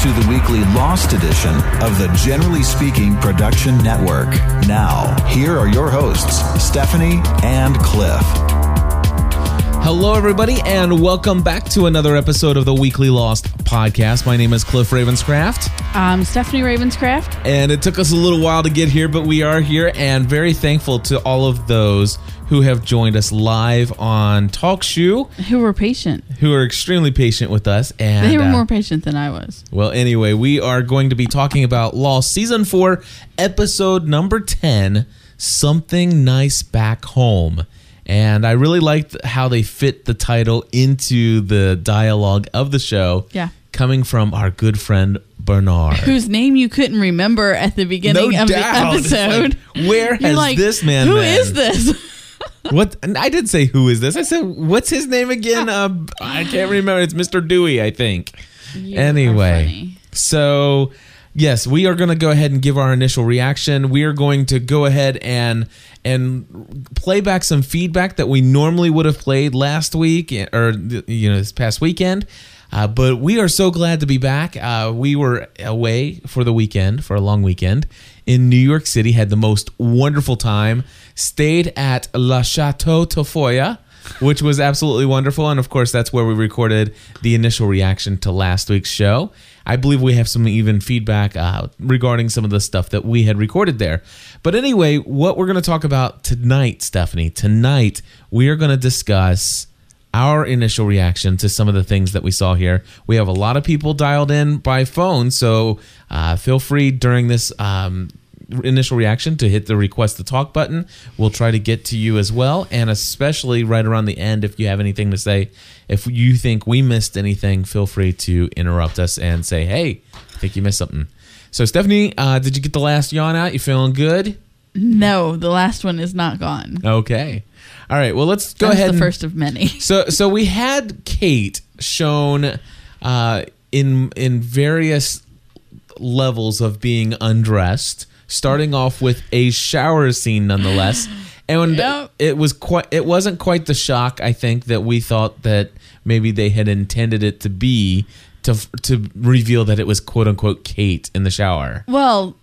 to the weekly Lost edition of the Generally Speaking Production Network. Now, here are your hosts, Stephanie and Cliff. Hello, everybody, and welcome back to another episode of the Weekly Lost Podcast. My name is Cliff Ravenscraft, I'm Stephanie Ravenscraft. and it took us a little while to get here, but we are here, and very thankful to all of those who have joined us live on TalkShoe, Who were patient. who are extremely patient with us. And They were uh, more patient than I was. Well, anyway, we are going to be talking about Lost Season 4, Episode number 10 Something Nice Back Home. And I really liked how they fit the title into the dialogue of the show. Yeah. Coming from our good friend Bernard. Whose name you couldn't remember at the beginning No of doubt. the It's like, episode. where You're has like, this man Who been? is this? What? I did say, who is this? I said, what's his name again? Uh, I can't remember. It's Mr. Dewey, I think. You anyway, so yes, we are going to go ahead and give our initial reaction. We are going to go ahead and and play back some feedback that we normally would have played last week or you know this past weekend. Uh, but we are so glad to be back. Uh, we were away for the weekend, for a long weekend in New York City. Had the most wonderful time. Stayed at La Chateau Tafoya which was absolutely wonderful. And of course, that's where we recorded the initial reaction to last week's show. I believe we have some even feedback uh, regarding some of the stuff that we had recorded there. But anyway, what we're going to talk about tonight, Stephanie, tonight we are going to discuss our initial reaction to some of the things that we saw here. We have a lot of people dialed in by phone, so uh, feel free during this um, initial reaction to hit the request to talk button. We'll try to get to you as well, and especially right around the end, if you have anything to say, if you think we missed anything, feel free to interrupt us and say, "Hey, I think you missed something." So, Stephanie, uh, did you get the last yawn out? You feeling good? No, the last one is not gone. Okay. All right. Well, let's go That's ahead. the and- first of many. so so we had Kate shown uh, in in various levels of being undressed, starting off with a shower scene, nonetheless. And Yep. it was quite it wasn't quite the shock I think that we thought that maybe they had intended it to be to to reveal that it was quote unquote Kate in the shower. Well,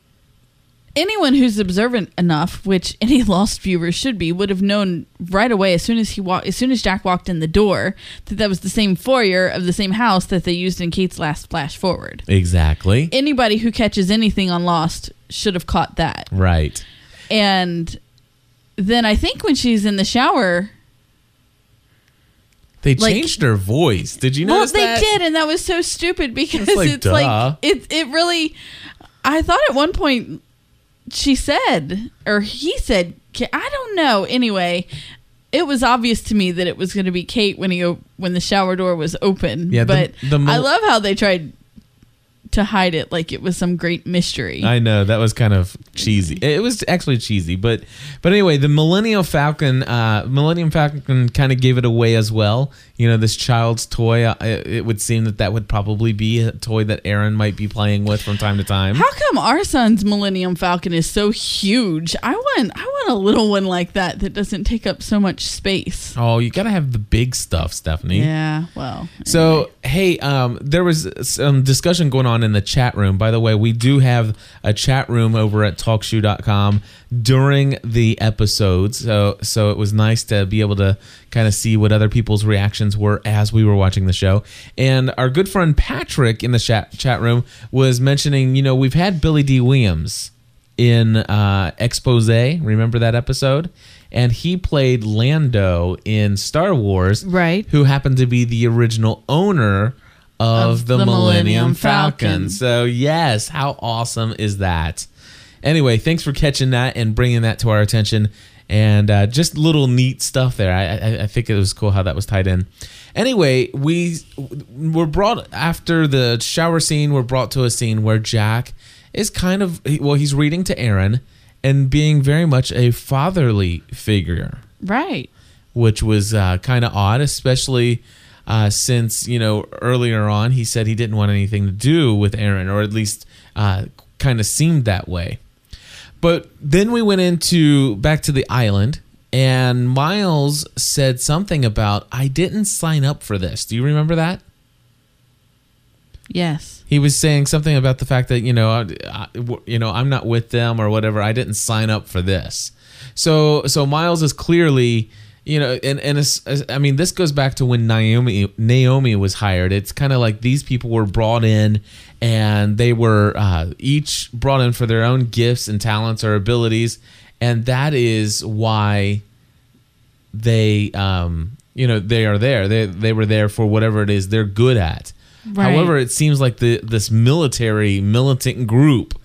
anyone who's observant enough, which any lost viewer should be, would have known right away as soon as he walked, as soon as Jack walked in the door, that that was the same foyer of the same house that they used in Kate's last flash forward. Exactly. Anybody who catches anything on Lost should have caught that. right. And then I think when she's in the shower, They Like- changed her voice. Did you know? well, they that? did, and that was so stupid because It's like, it's like, it it really. I thought at one point she said, or he said, I don't know. Anyway, it was obvious to me that it was going to be Kate when he when the shower door was open. Yeah, the- but the mo- I love how they tried to hide it like it was some great mystery. I know that was kind of cheesy. It was actually cheesy, but but anyway, the Millennium Falcon, uh, Millennium Falcon kind of gave it away as well. You know, this child's toy. Uh, it it would seem that that would probably be a toy that Aaron might be playing with from time to time. How come our son's Millennium Falcon is so huge? I want I want a little one like that that doesn't take up so much space. oh, you gotta have the big stuff, Stephanie. Yeah, well. So hey, um, there was some discussion going on in the chat room. By the way, we do have a chat room over at talkshoe.com during the episodes. So so it was nice to be able to kind of see what other people's reactions were as we were watching the show. And our good friend Patrick in the chat chat room was mentioning, you know, we've had Billy Dee Williams in uh, Expose. Remember that episode? And he played Lando in Star Wars, Right. Who happened to be the original owner of, Of the, the Millennium Millennium Falcon. Falcon. So yes, how awesome is that? Anyway, thanks for catching that and bringing that to our attention. and uh, just little neat stuff there. I, I, I think it was cool how that was tied in. Anyway, we were brought after the shower scene. We're brought to a scene where Jack is kind of well, he's reading to Aaron and being very much a fatherly figure Right. which was uh, kind of odd, especially uh, since you know earlier on he said he didn't want anything to do with Aaron, or at least uh, kind of seemed that way. But then we went into back to the island, and Miles said something about I didn't sign up for this. Do you remember that? Yes. He was saying something about the fact that you know, I, I- you know, I'm not with them or whatever. I didn't sign up for this. So, so Miles is clearly, you know, and and it's, I mean, this goes back to when Naomi Naomi was hired. It's kind of like these people were brought in, and they were uh, each brought in for their own gifts and talents or abilities, and that is why they um you know they are there. They they were there for whatever it is they're good at. Right. however it seems like the this military militant group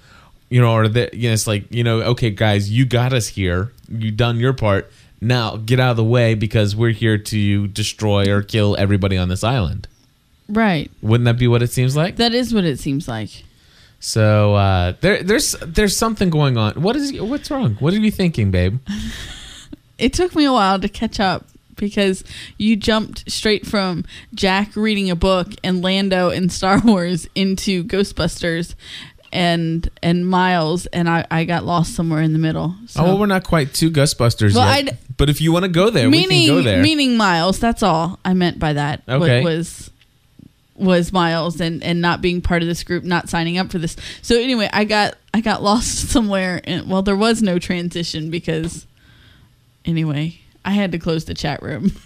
you know or that you know it's like you know okay guys you got us here. You done your part now get out of the way because we're here to destroy or kill everybody on this island. Right. wouldn't that be what it seems like? That is what it seems like. so uh there there's there's something going on. What is what's wrong? What are you thinking babe? It took me a while to catch up because you jumped straight from Jack reading a book and Lando and Star Wars into Ghostbusters and and Miles and I, I got lost somewhere in the middle. So Oh, well, we're not quite two Ghostbusters Well, yet. I'd- but if you want to go there, we meaning can go there. meaning Miles, that's all I meant by that. Okay. Was was Miles and and not being part of this group, not signing up for this. So anyway, I got I got lost somewhere and well there was no transition because anyway, I had to close the chat room.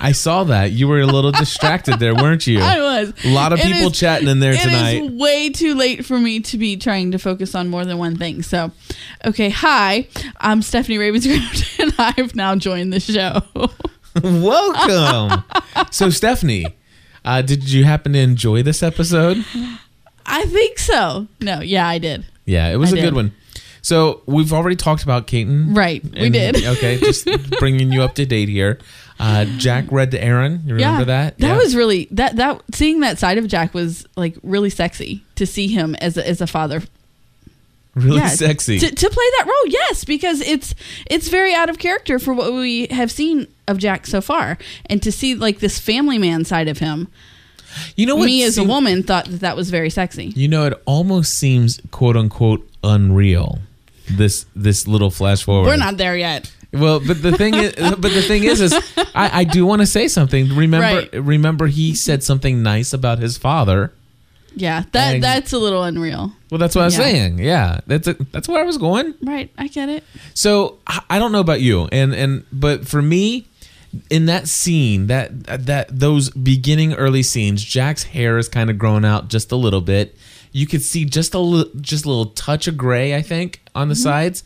I saw that you were a little distracted there, weren't you? I was. A lot of It people is- chatting in there It tonight. is way too late for me to be trying to focus on more than one thing. So, okay, hi, I'm Stephanie Ravenscraft, and I've now joined the show. Welcome. so, Stephanie, uh, did you happen to enjoy this episode? I think so. No, yeah, I did. Yeah, it was I a did. good one. So we've already talked about Caton. Right, we did. Okay, just bringing you up to date here. Uh, Jack read to Aaron. You remember yeah, that? That Yeah. was really that that seeing that side of Jack was like really sexy to see him as a, as a father. really Yeah, sexy. to, to play that role. Yes, because it's it's very out of character for what we have seen of Jack so far, and to see like this family man side of him. you know what? me as a woman thought that that was very sexy. You know, it almost seems quote unquote unreal. This this little flash forward. We're not there yet. Well, but the thing is, but the thing is, is I, I do want to say something. Remember, Right. remember, he said something nice about his father. Yeah, that Ex- that's a little unreal. Well, that's what I was Yeah. saying. Yeah, that's a, that's where I was going. Right, I get it. So I I don't know about you, and and but for me, in that scene, that that those beginning early scenes, Jack's hair is kind of grown out just a little bit. You could see just a little, just a little touch of gray, I think, on the Mm-hmm. sides.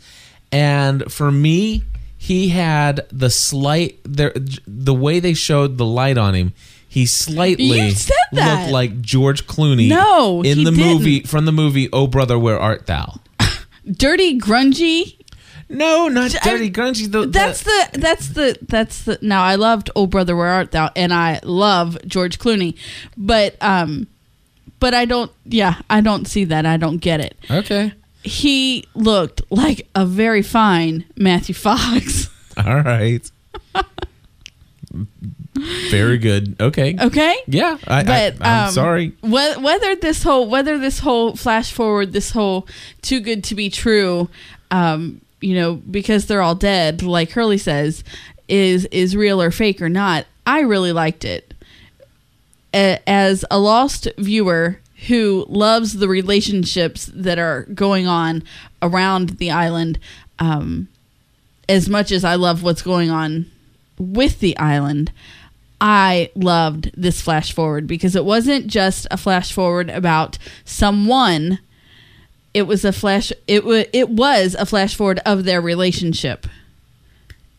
And for me, he had the slight there, the way they showed the light on him. He slightly You said that. looked like George Clooney. No, in he the didn't. movie from the movie Oh Brother Where Art Thou? Dirty, grungy. No, not I- dirty grungy. The, That's the that's the that's the. Now I loved Oh Brother Where Art Thou, and I love George Clooney, but um, but I don't. Yeah, I don't see that. I don't get it. okay. He looked like a very fine Matthew Fox. All right. Very good. Okay. Okay. Yeah. I, but I, I'm um, sorry. Whether this whole whether this whole flash forward, this whole too good to be true, um, you know, because they're all dead, like Hurley says, is is real or fake or not. I really liked it. As a lost viewer who loves the relationships that are going on around the island, um, as much as I love what's going on with the island, I loved this flash forward because it wasn't just a flash forward about someone. It was a flash. It was it was a flash forward of their relationship,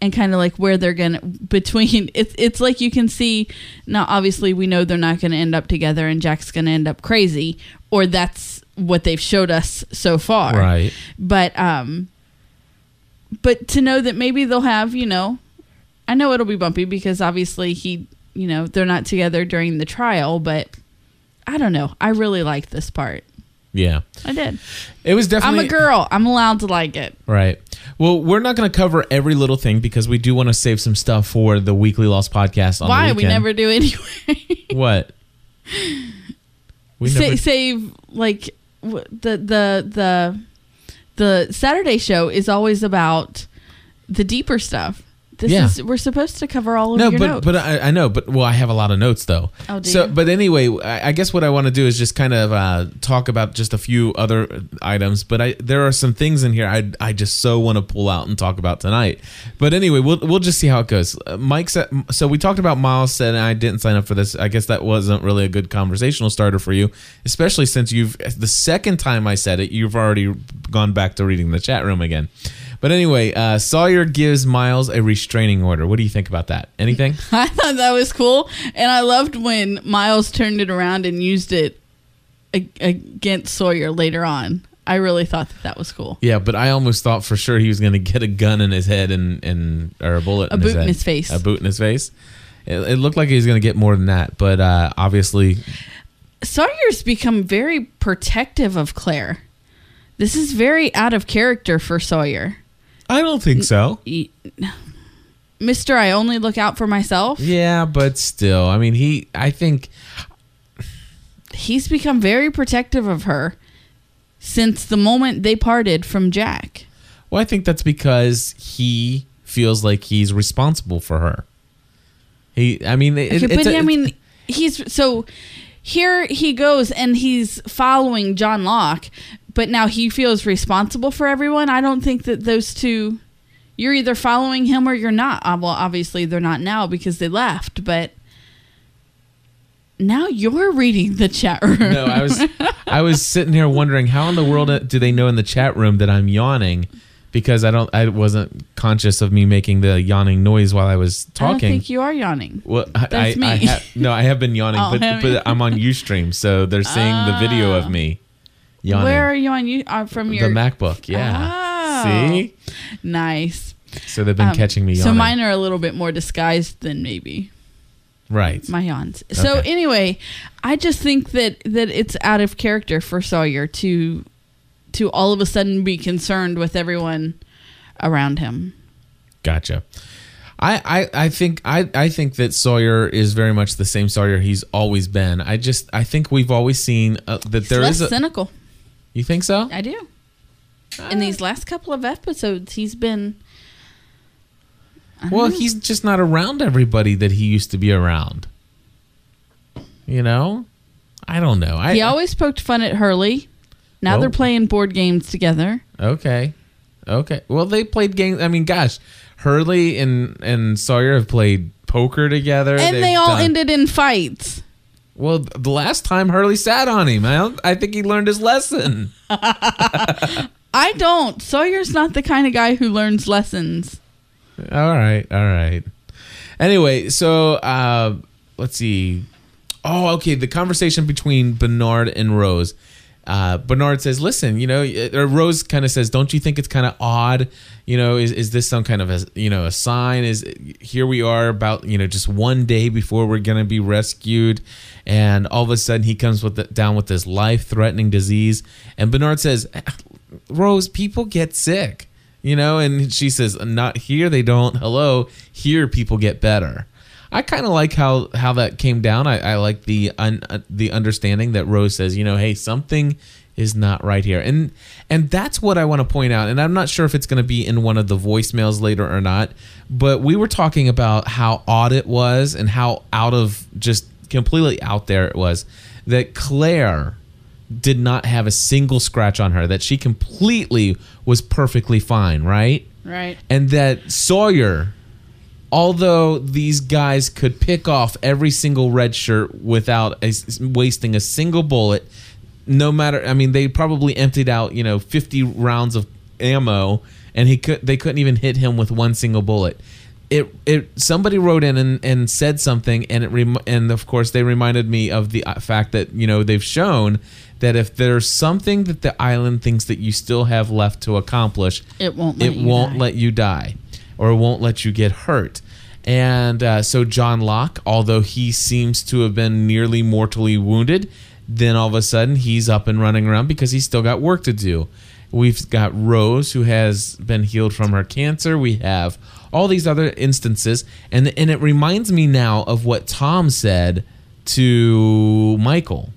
and kind of like where they're gonna between. It's it's like you can see now. Obviously, we know they're not gonna end up together, and Jack's gonna end up crazy, or that's what they've showed us so far. Right. But um, but to know that maybe they'll have, you know, I know it'll be bumpy because obviously he, you know, they're not together during the trial, but I don't know. I really like this part. Yeah. I did. It was definitely. I'm a girl. I'm allowed to like it. Right. Well, we're not going to cover every little thing because we do want to save some stuff for the weekly Lost podcast on Why the we never do anyway. What? We Sa- never. save like w- the the the the Saturday show is always about the deeper stuff. This Yeah. is we're supposed to cover all of no, your but notes. but I, I know, but well, I have a lot of notes though. Oh, do so, you? but anyway, I, I guess what I want to do is just kind of uh, talk about just a few other items. But I there are some things in here I I just so want to pull out and talk about tonight. But anyway, we'll we'll just see how it goes. Uh, Mike said so. We talked about Miles said I didn't sign up for this. I guess that wasn't really a good conversational starter for you, especially since you've the second time I said it, you've already gone back to reading the chat room again. But anyway, uh, Sawyer gives Miles a restraining order. What do you think about that? Anything? I thought that was cool, and I loved when Miles turned it around and used it against Sawyer later on. I really thought that that was cool. Yeah, but I almost thought for sure he was going to get a gun in his head and, and or a bullet, A in boot his in his face. a boot in his face. It, it looked like he was going to get more than that, but uh, obviously, Sawyer's become very protective of Claire. This is very out of character for Sawyer. I don't think so. Mister, I only look out for myself. Yeah, but still, I mean, he. I think He's become very protective of her since the moment they parted from Jack. Well, I think that's because he feels like he's responsible for her. He, I mean, it, Okay, it's but a- I mean, he's so here he goes and he's following John Locke, but now he feels responsible for everyone. I don't think that those two. You're either following him or you're not. Uh, Well, obviously they're not now because they left, but now you're reading the chat room. no, I was, I was sitting here wondering how in the world do they know in the chat room that I'm yawning because I don't, I wasn't conscious of me making the yawning noise while I was talking. I don't think you are yawning. Well, That's I, me. I ha- no, I have been yawning, Oh, but, but I'm on UStream, so they're seeing the video of me yawning. Where are you on? You are from your the MacBook, yeah. Oh. See, Nice. so they've been Um, catching me yawning. So mine are a little bit more disguised than maybe right? my yawns. So anyway, I just think that that it's out of character for Sawyer to to all of a sudden be concerned with everyone around him. Gotcha. I, I, I think I, I think that Sawyer is very much the same Sawyer he's always been. I just I think we've always seen uh, that He's there less is a. cynical. You think so? I do. In these last couple of episodes, he's been Well, he's just not around everybody that he used to be around. You know, I don't know. I he always poked fun at Hurley. Now Oh. they're playing board games together. okay, okay. Well, they played games. I mean, gosh, Hurley and and Sawyer have played poker together, And They've they all done- ended in fights. Well, the last time Hurley sat on him, I don't, I think he learned his lesson. I don't. Sawyer's not the kind of guy who learns lessons. All right, all right. Anyway, so uh, let's see. Oh, okay. The conversation between Bernard and Rose. Uh, Bernard says, "Listen, you know," or Rose kind of says, "Don't you think it's kind of odd? You know, is is this some kind of a you know a sign? Is here we are about you know just one day before we're gonna be rescued, and all of a sudden he comes with the, down with this life threatening disease, and Bernard says, Rose, people get sick." you know and she says not here they don't hello here people get better i kind of like how how that came down i, I like the un, uh, the understanding that rose says you know hey something is not right here and and that's what i want to point out and i'm not sure if it's going to be in one of the voicemails later or not but we were talking about how odd it was and how out of just completely out there it was that claire did not have a single scratch on her, that she completely was perfectly fine, right? Right. And that Sawyer, although these guys could pick off every single red shirt without a, wasting a single bullet, no matter, I mean, they probably emptied out, you know, 50 rounds of ammo and he could, they couldn't even hit him with one single bullet. it it somebody wrote in and, and said something and it rem- and of course they reminded me of the uh, fact that you know they've shown that if there's something that the island thinks that you still have left to accomplish It won't let it won't die. let you die or won't let you get hurt. And uh, so john locke although he seems to have been nearly mortally wounded then all of a sudden he's up and running around because he's still got work to do. We've got rose who has been healed from her cancer. We have all these other instances. And and it reminds me now of what tom said to michael.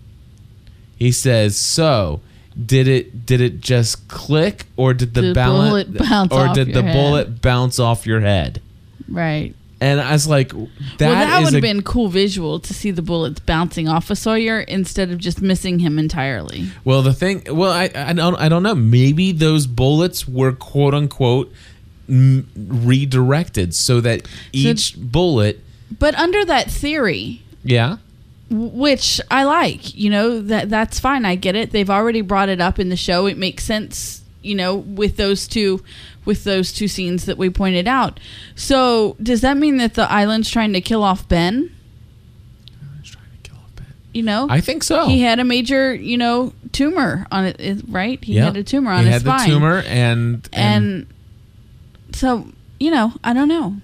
He says, "So, did it did it just click, or did the the balance, bullet bounce or off did the your head? bullet bounce off your head?" Right. And I was like, "That well, that would have been cool visual to see the bullets bouncing off of Sawyer instead of just missing him entirely. Well, the thing, well, I I don't I don't know. Maybe those bullets were quote unquote m- redirected so that each bullet, But under that theory, yeah, which I like. You know that that's fine. I get it. They've already brought it up in the show. It makes sense. You know, with those two, with those two scenes that we pointed out. So does that mean that the island's trying to kill off Ben? You know, I think so. he had a major, you know, tumor on it. it- Right? He Yeah. had a tumor on he his had the tumor, and and, and so you know, I don't know.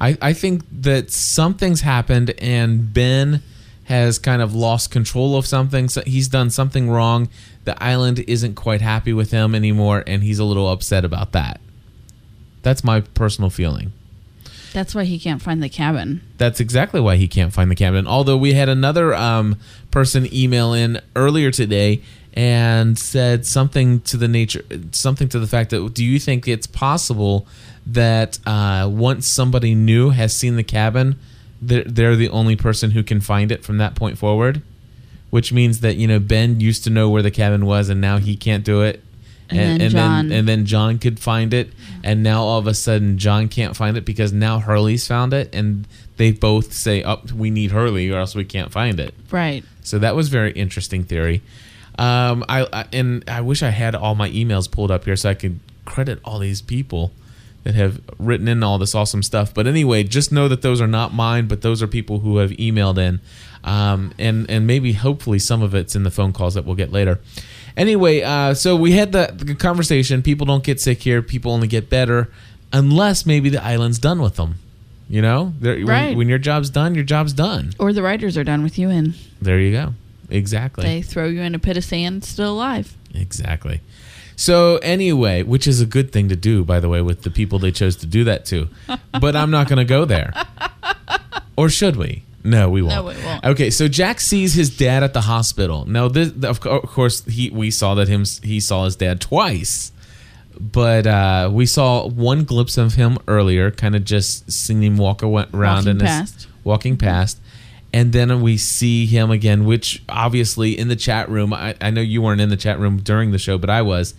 I, I think that something's happened and Ben has kind of lost control of something. So he's done something wrong. The island isn't quite happy with him anymore, and he's a little upset about that. That's my personal feeling. That's why he can't find the cabin. That's exactly why he can't find the cabin. Although we had another um, person email in earlier today and said something to the nature, something to the fact that do you think it's possible that uh, once somebody new has seen the cabin, they're, they're the only person who can find it from that point forward? Which means that you know Ben used to know where the cabin was, and now he can't do it. And then John- then and then John could find it, and now all of a sudden John can't find it because now Hurley's found it, and they both say, "Oh, we need Hurley, or else we can't find it." Right. So that was very interesting theory. Um, I, I and I wish I had all my emails pulled up here so I could credit all these people that have written in all this awesome stuff. But anyway, just know that those are not mine, but those are people who have emailed in, um, and and maybe hopefully some of it's in the phone calls that we'll get later. Anyway, uh, so we had the, the conversation. People don't get sick here. People only get better, unless maybe the island's done with them. You know, They're- when- when your job's done, your job's done. Or the writers are done with you and There you go. Exactly. they throw you in a pit of sand still alive. Exactly. So anyway, which is a good thing to do, by the way, with the people they chose to do that to. But I'm not going to go there. Or should we? No, we won't. No, we won't. Okay, so Jack sees his dad at the hospital. Now, this, of of course, he we saw that him he saw his dad twice, but uh, we saw one glimpse of him earlier, kind of just seeing him walk around Walking in his walking past. And then we see him again, which obviously in the chat room, I, I know you weren't in the chat room during the show, but I was.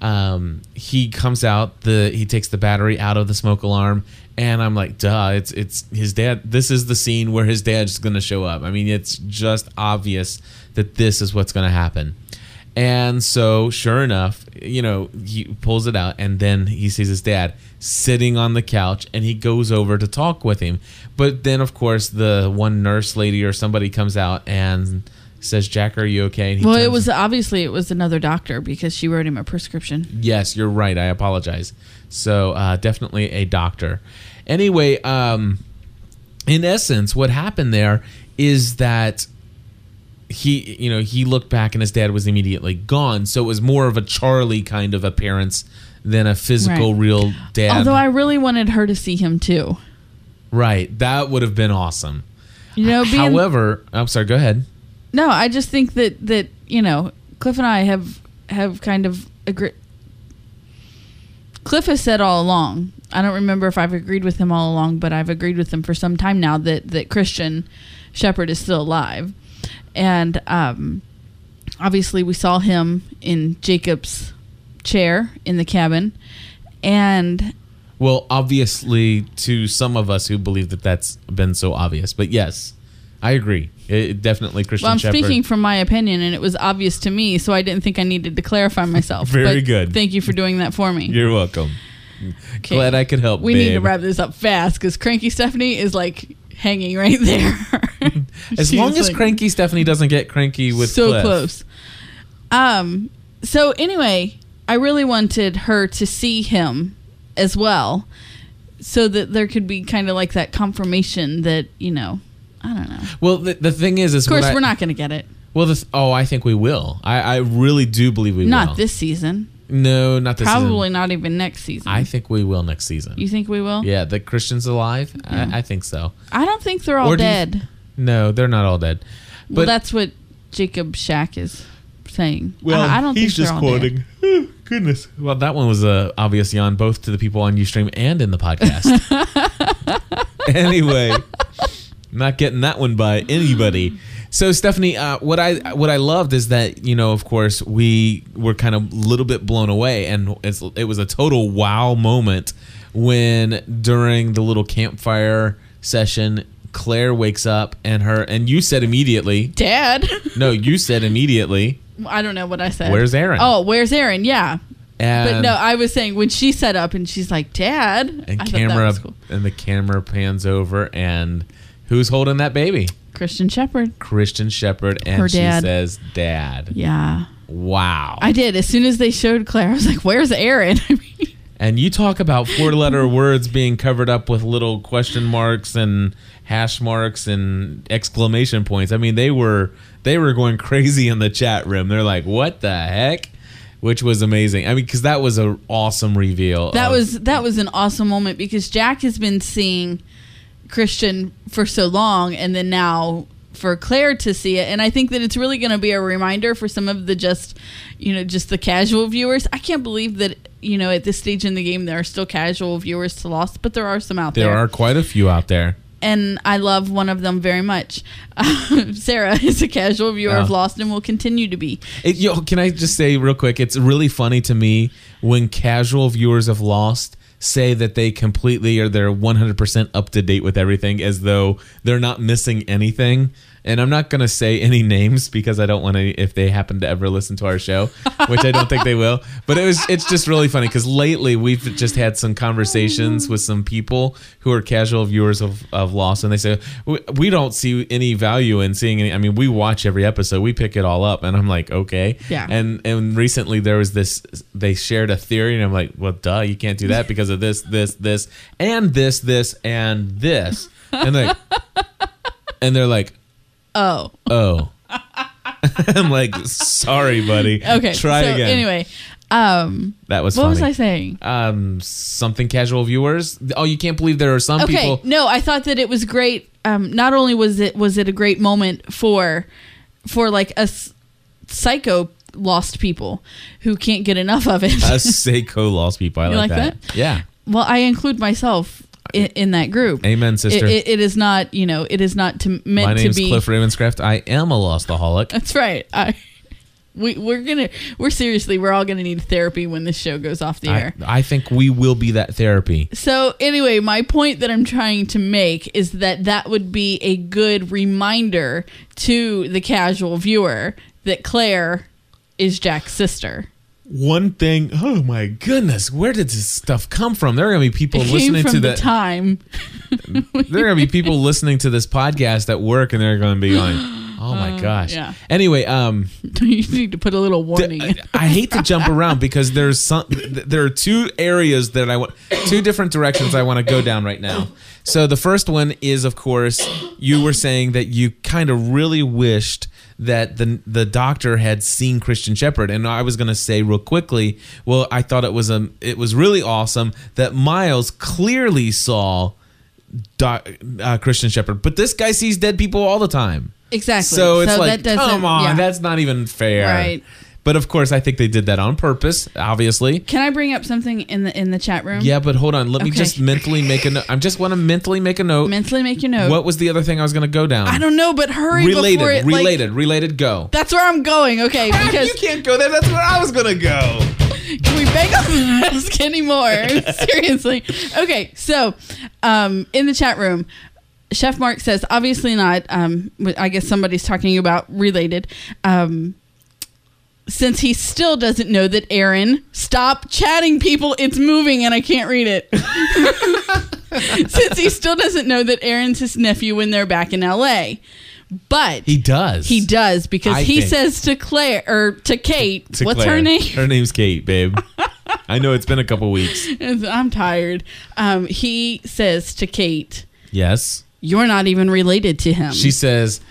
Um, he comes out, the he takes the battery out of the smoke alarm, and I'm like, duh, it's it's his dad. This is the scene where his dad's gonna show up. I mean, it's just obvious that this is what's gonna happen. And so, sure enough, you know, he pulls it out, and then he sees his dad sitting on the couch, and he goes over to talk with him. But then, of course, the one nurse lady or somebody comes out and says, "Jack, are you okay?" And he Well, it was obviously it was another doctor because she wrote him a prescription. Yes, you're right. I apologize. So uh, definitely a doctor. Anyway, um, in essence, what happened there is that he, you know, he looked back and his dad was immediately gone. So it was more of a Charlie kind of appearance than a physical, Right. real dad. Although I really wanted her to see him too. right, that would have been awesome. You know, being, However, I'm sorry. Go ahead. no, I just think that that you know Cliff and I have have kind of agreed. Cliff has said all along. I don't remember if I've agreed with him all along, but I've agreed with him for some time now that that Christian Shepherd is still alive, and um, obviously we saw him in Jacob's chair in the cabin, and Well, obviously, to some of us who believe that that's been so obvious, but yes, I agree. It, definitely Christian Well, I'm Shepherd. speaking from my opinion, and it was obvious to me, so I didn't think I needed to clarify myself. Very But good. Thank you for doing that for me. You're welcome. Okay. Glad I could help. We need to wrap this up fast because Cranky Stephanie is like hanging right there. As long as like, cranky Stephanie doesn't get cranky with so Cliff. close. Um. So anyway, I really wanted her to see him as well, so that there could be kind of like that confirmation that you know. I don't know. Well, the, the thing is, is Of course, I- we're not going to get it. Well, this, oh, I think we will. I, I really do believe we will. Not this season. No, not this. Probably season. not even next season. I think we will next season. you think we will? yeah, the Christians alive. I, I think so. I don't think they're all Or do you- dead. No, they're not all dead. But well, that's what Jacob Shack is saying. I, I don't think they're all dead. Goodness. Well, that one was a obvious yawn, both to the people on UStream and in the podcast. anyway, not getting that one by anybody. So, Stephanie, uh, what I what I loved is that you know, of course, we were kind of a little bit blown away, and it's, it was a total wow moment when during the little campfire session, Claire wakes up and her and you said immediately, Dad. no, you said immediately, I don't know what I said. Where's Aaron? Oh, where's Aaron? Yeah. and But no, I was saying when she set up and she's like, Dad. and I camera cool. and the camera pans over and who's holding that baby Christian Shepherd. christian shepherd and Her she dad. says dad Yeah. wow I did. As soon as they showed Claire, I was like, where's Aaron? I mean, and you talk about four letter words being covered up with little question marks and hash marks and exclamation points i mean they were they were going crazy in the chat room they're like what the heck which was amazing i mean because that was an awesome reveal that of- was that was an awesome moment because Jack has been seeing Christian for so long and then now for Claire to see it and I think that it's really going to be a reminder for some of the just you know just the casual viewers. I can't believe that you know at this stage in the game there are still casual viewers to Lost, but there are some out there there. are quite a few out there and I love one of them very much. Sarah is a casual viewer of Oh. Lost and will continue to be. It, yo, can I just say real quick? It's really funny to me when casual viewers of Lost say that they completely or they're 100% up to date with everything as though they're not missing anything. And I'm not going to say any names because I don't want to if they happen to ever listen to our show, which I don't think they will. But it was it's just really funny cuz lately we've just had some conversations with some people who are casual viewers of, of Lost and they say we, we don't see any value in seeing any I mean we watch every episode, we pick it all up and I'm like, okay. Yeah. And and recently there was this they shared a theory and I'm like, well duh, you can't do that because of this this this and this this and this. And they and they're like, Oh, oh. I'm like, sorry, buddy. okay. Try so again. Anyway, um, that was what funny. was I saying? Um, something casual viewers. Oh, you can't believe there are some Okay, people. no, I thought that it was great. Um, not only was it was it a great moment for for like us psycho lost people who can't get enough of it. Us psycho lost people. I like, like that. that? Yeah. well, I include myself in, in that group. Amen, sister. It, it, it is not, you know, it is not to meant My to name's be. Cliff Ravenscraft. I am a lostaholic. That's right. I we we're gonna we're seriously we're all gonna need therapy when this show goes off the I, air. I think we will be that therapy. So anyway, my point that I'm trying to make is that that would be a good reminder to the casual viewer that Claire is Jack's sister. One thing, oh my goodness, where did this stuff come from? There are going to be people listening to the that. time. there are going to be people listening to this podcast at work and they're going to be going, oh my gosh. yeah. Anyway, um, you need to put a little warning. in. I hate to jump around because there's some there are two areas that I want two different directions I want to go down right now. So the first one is of course you were saying that you kind of really wished that the the doctor had seen Christian Shepherd and I was going to say real quickly, well I thought it was a it was really awesome that Miles clearly saw doc, uh, Christian Shepherd, but this guy sees dead people all the time. Exactly. So it's So like, come on, yeah. that's not even fair. Right. But of course, I think they did that on purpose. Obviously. Can I bring up something in the in the chat room? Yeah, but hold on. Let me Okay. just mentally make a note. I just want to mentally make a note. Mentally make your note. What was the other thing I was going to go down? I don't know, but hurry Related, before it. like- related, related. Go. that's where I'm going. Okay, because you can't go there. That's where I was going to go. Can we beg on the desk anymore? Seriously. Okay, so um, in the chat room, Chef Mark says, obviously not. Um, I guess somebody's talking about related. Um, since he still doesn't know that Aaron, stop chatting, people. It's moving and I can't read it. since he still doesn't know that Aaron's his nephew when they're back in LA. But He does. he does because I he think. says to Claire or to Kate, To what's Claire. her name? Her name's Kate, babe. I know it's been a couple weeks. I'm tired. Um, he says to Kate, Yes. "You're not even related to him." She says,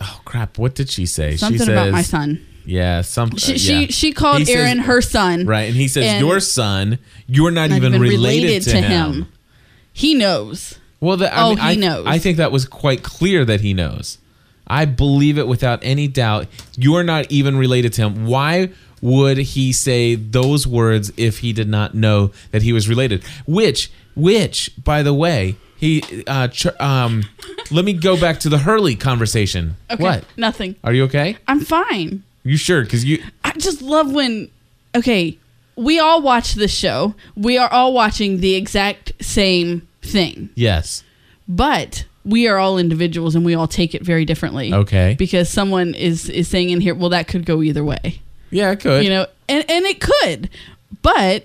"Oh crap! What did she say?" something she says, about my son. Yeah, some. She uh, she, yeah. she called He says- Aaron her son. Right, and he says, and "Your son. You're not, not even, related, to, him. He knows. Well, the, I Oh, mean, he I, knows. I think that was quite clear that he knows. I believe it without any doubt. You're not even related to him. Why would he say those words if he did not know that he was related? Which, which, by the way, he. Uh, ch- um, let me go back to the Hurley conversation. Okay, What? Nothing. Are you okay? I'm fine. You sure? Because you. I just love when. Okay, we all watch this show. We are all watching the exact same thing, Yes. but we are all individuals and we all take it very differently. Okay. Because someone is is saying in here, well, that could go either way. Yeah, it could. you know and and it could but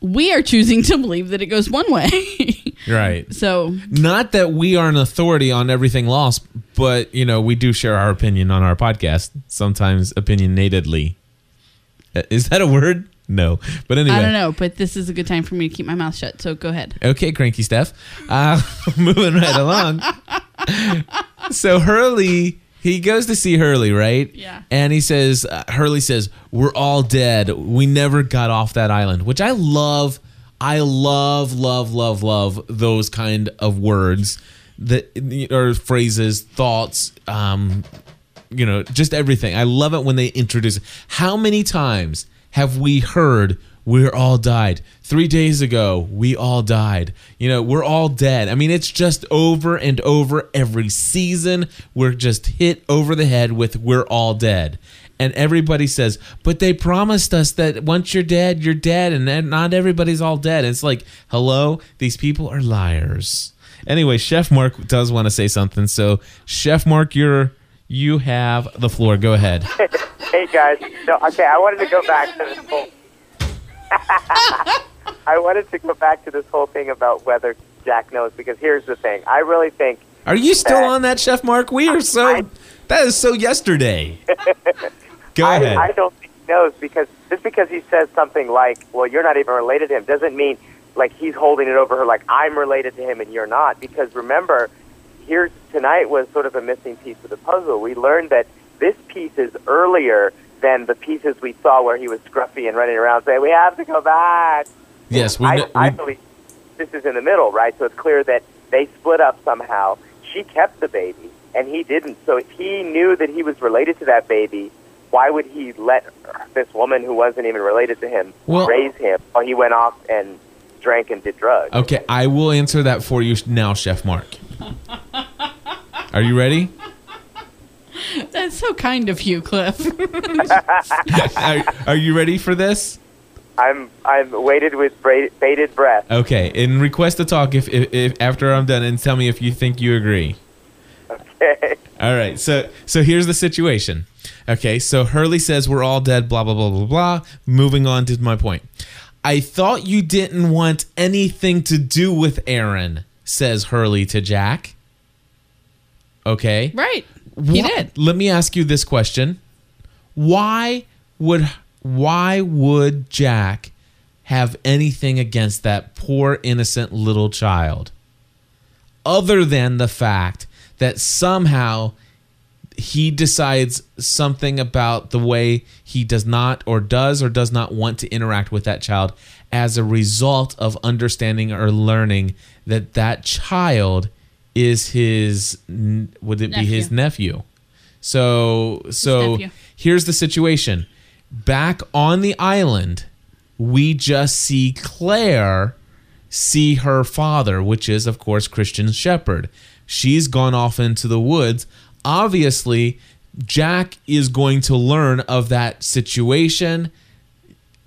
we are choosing to believe that it goes one way right. so Not that we are an authority on everything lost, but you know we do share our opinion on our podcast. Sometimes opinionatedly. Uh, Is that a word? No, but anyway. i don't know but this is a good time for me to keep my mouth shut so go ahead Okay, cranky Steph. Uh, moving right along. so Hurley, he goes to see Hurley, right? Yeah. And he says, uh, Hurley says, "We're all dead. We never got off that island," which I love. I love, love, love, love those kind of words that or phrases, thoughts. Um, you know, just everything. I love it when they introduce. How many times have we heard we're all died? Three days ago, we all died. You know, we're all dead. I mean, it's just over and over every season. We're just hit over the head with we're all dead. And everybody says, but they promised us that once you're dead, you're dead, and not everybody's all dead. it's like, hello, these people are liars. Anyway, Chef Mark does want to say something. So, Chef Mark, you're you have the floor. Go ahead. Hey guys, no, okay. I wanted to go back to this whole. I wanted to go back to this whole thing about whether Jack knows because here's the thing. I really think Are you still on that, Chef Mark? We are so. That is so yesterday. Go I, ahead. I don't think he knows because just because he says something like, "Well, you're not even related to him," doesn't mean like he's holding it over her like I'm related to him and you're not. Because remember, here tonight was sort of a missing piece of the puzzle. We learned that this piece is earlier than the pieces we saw where he was scruffy and running around saying, "We have to go back." yes, we. I, kn- I believe this is in the middle, right? So it's clear that they split up somehow. She kept the baby, and he didn't. So if he knew that he was related to that baby, why would he let this woman who wasn't even related to him Well- raise him while he went off and drank and did drugs? okay, I will answer that for you now, Chef Mark. Are you ready? that's so kind of you cliff are, are you ready for this? I'm I'm waited with bra- bated breath. Okay, and request to talk if, if, if after I'm done, and tell me if you think you agree. Okay. All right. So so here's the situation. Okay. So Hurley says we're all dead. Blah blah blah blah blah. Moving on to my point. I thought you didn't want anything to do with Aaron. Says Hurley to Jack. Okay. right he did. Let me ask you this question: Why would why would Jack have anything against that poor innocent little child, other than the fact that somehow he decides something about the way he does not or does or does not want to interact with that child as a result of understanding or learning that that child is his would it be his nephew so so nephew. here's the situation back on the island we just see claire see her father, which is, of course, Christian Shepherd. She's gone off into the woods. Obviously, Jack is going to learn of that situation.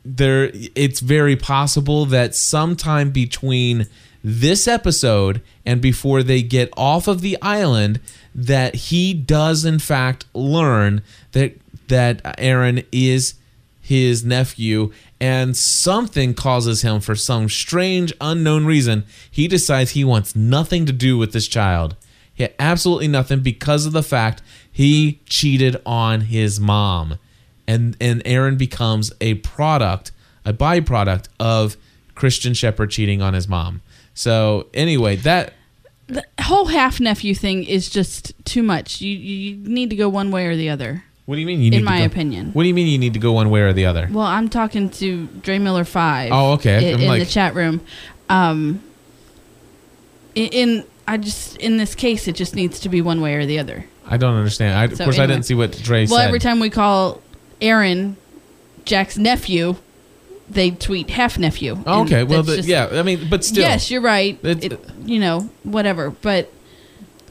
There, it's very possible that sometime between this episode and before they get off of the island, that he does in fact learn that that Aaron is his nephew, and something causes him, for some strange, unknown reason, he decides he wants nothing to do with this child. He had absolutely nothing because of the fact he cheated on his mom. And, and Aaron becomes a product, a byproduct of Christian Shepherd cheating on his mom. So, anyway, that The whole half nephew thing is just too much. You you need to go one way or the other. What do you mean you In to my go- opinion. What do you mean you need to go one way or the other? Well, I'm talking to Dre Miller Five. Oh, okay. In, like- the chat room. Um. In, in I just in this case, it just needs to be one way or the other. I don't understand. I, of So course, I didn't see what Dre Well, said. Well, every time we call Aaron Jack's nephew, they tweet half nephew. Oh, okay. Well, the, just- yeah. I mean, but still. Yes, you're right. It, you know, whatever. But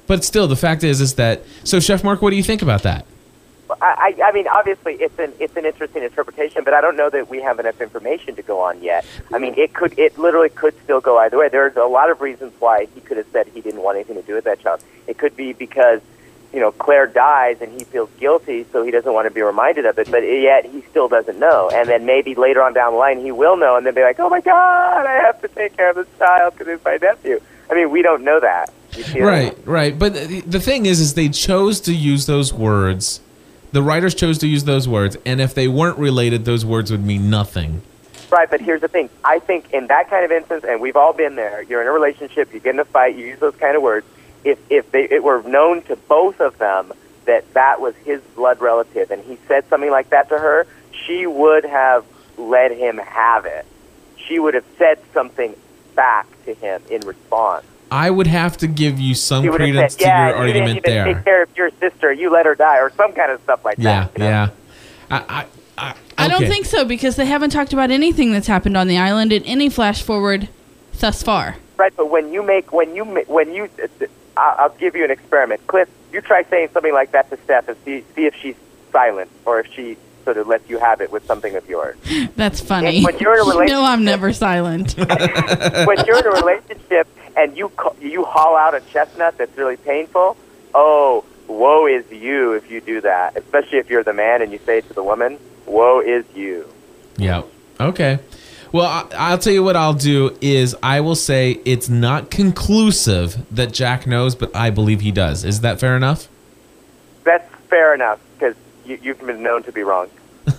But still, the fact is, is that so, Chef Mark. What do you think about that? I, I I mean, obviously, it's an it's an interesting interpretation, but I don't know that we have enough information to go on yet. I mean, it could it literally could still go either way. There's a lot of reasons why he could have said he didn't want anything to do with that child. It could be because you know Claire dies and he feels guilty, so he doesn't want to be reminded of it, but yet he still doesn't know. And then maybe later on down the line he will know, and then be like, oh my god, I have to take care of this child because it's my nephew. I mean, we don't know that. You see what I mean? Right, right. But the the thing is, is they chose to use those words. The writers chose to use those words, and if they weren't related, those words would mean nothing. Right, but here's the thing. I think in that kind of instance, and we've all been there. You're in a relationship. You get in a fight. You use those kind of words. If if they it were known to both of them that that was his blood relative, and he said something like that to her, she would have let him have it. She would have said something back to him in response. I would have to give you some She would have credence said, to "Yeah, your you didn't argument even there. take care of your sister. You let her die, or some kind of stuff like Yeah, that." Yeah, know? yeah. I, I, I, I don't okay. think so because they haven't talked about anything that's happened on the island in any flash forward thus far. Right, but when you make when you when you, I'll I'll give you an experiment. Cliff, you try saying something like that to Steph and see see if she's silent or if she sort of lets you have it with something of yours. That's funny. when you're in a you know I'm never silent. when you're in a relationship and you ca- you haul out a chestnut that's really painful, oh, woe is you if you do that. Especially if you're the man and you say it to the woman, woe is you. Yeah. Okay. Well, I, I'll tell you what I'll do is I will say it's not conclusive that Jack knows, but I believe he does. Is that fair enough? That's fair enough because you, you've been known to be wrong.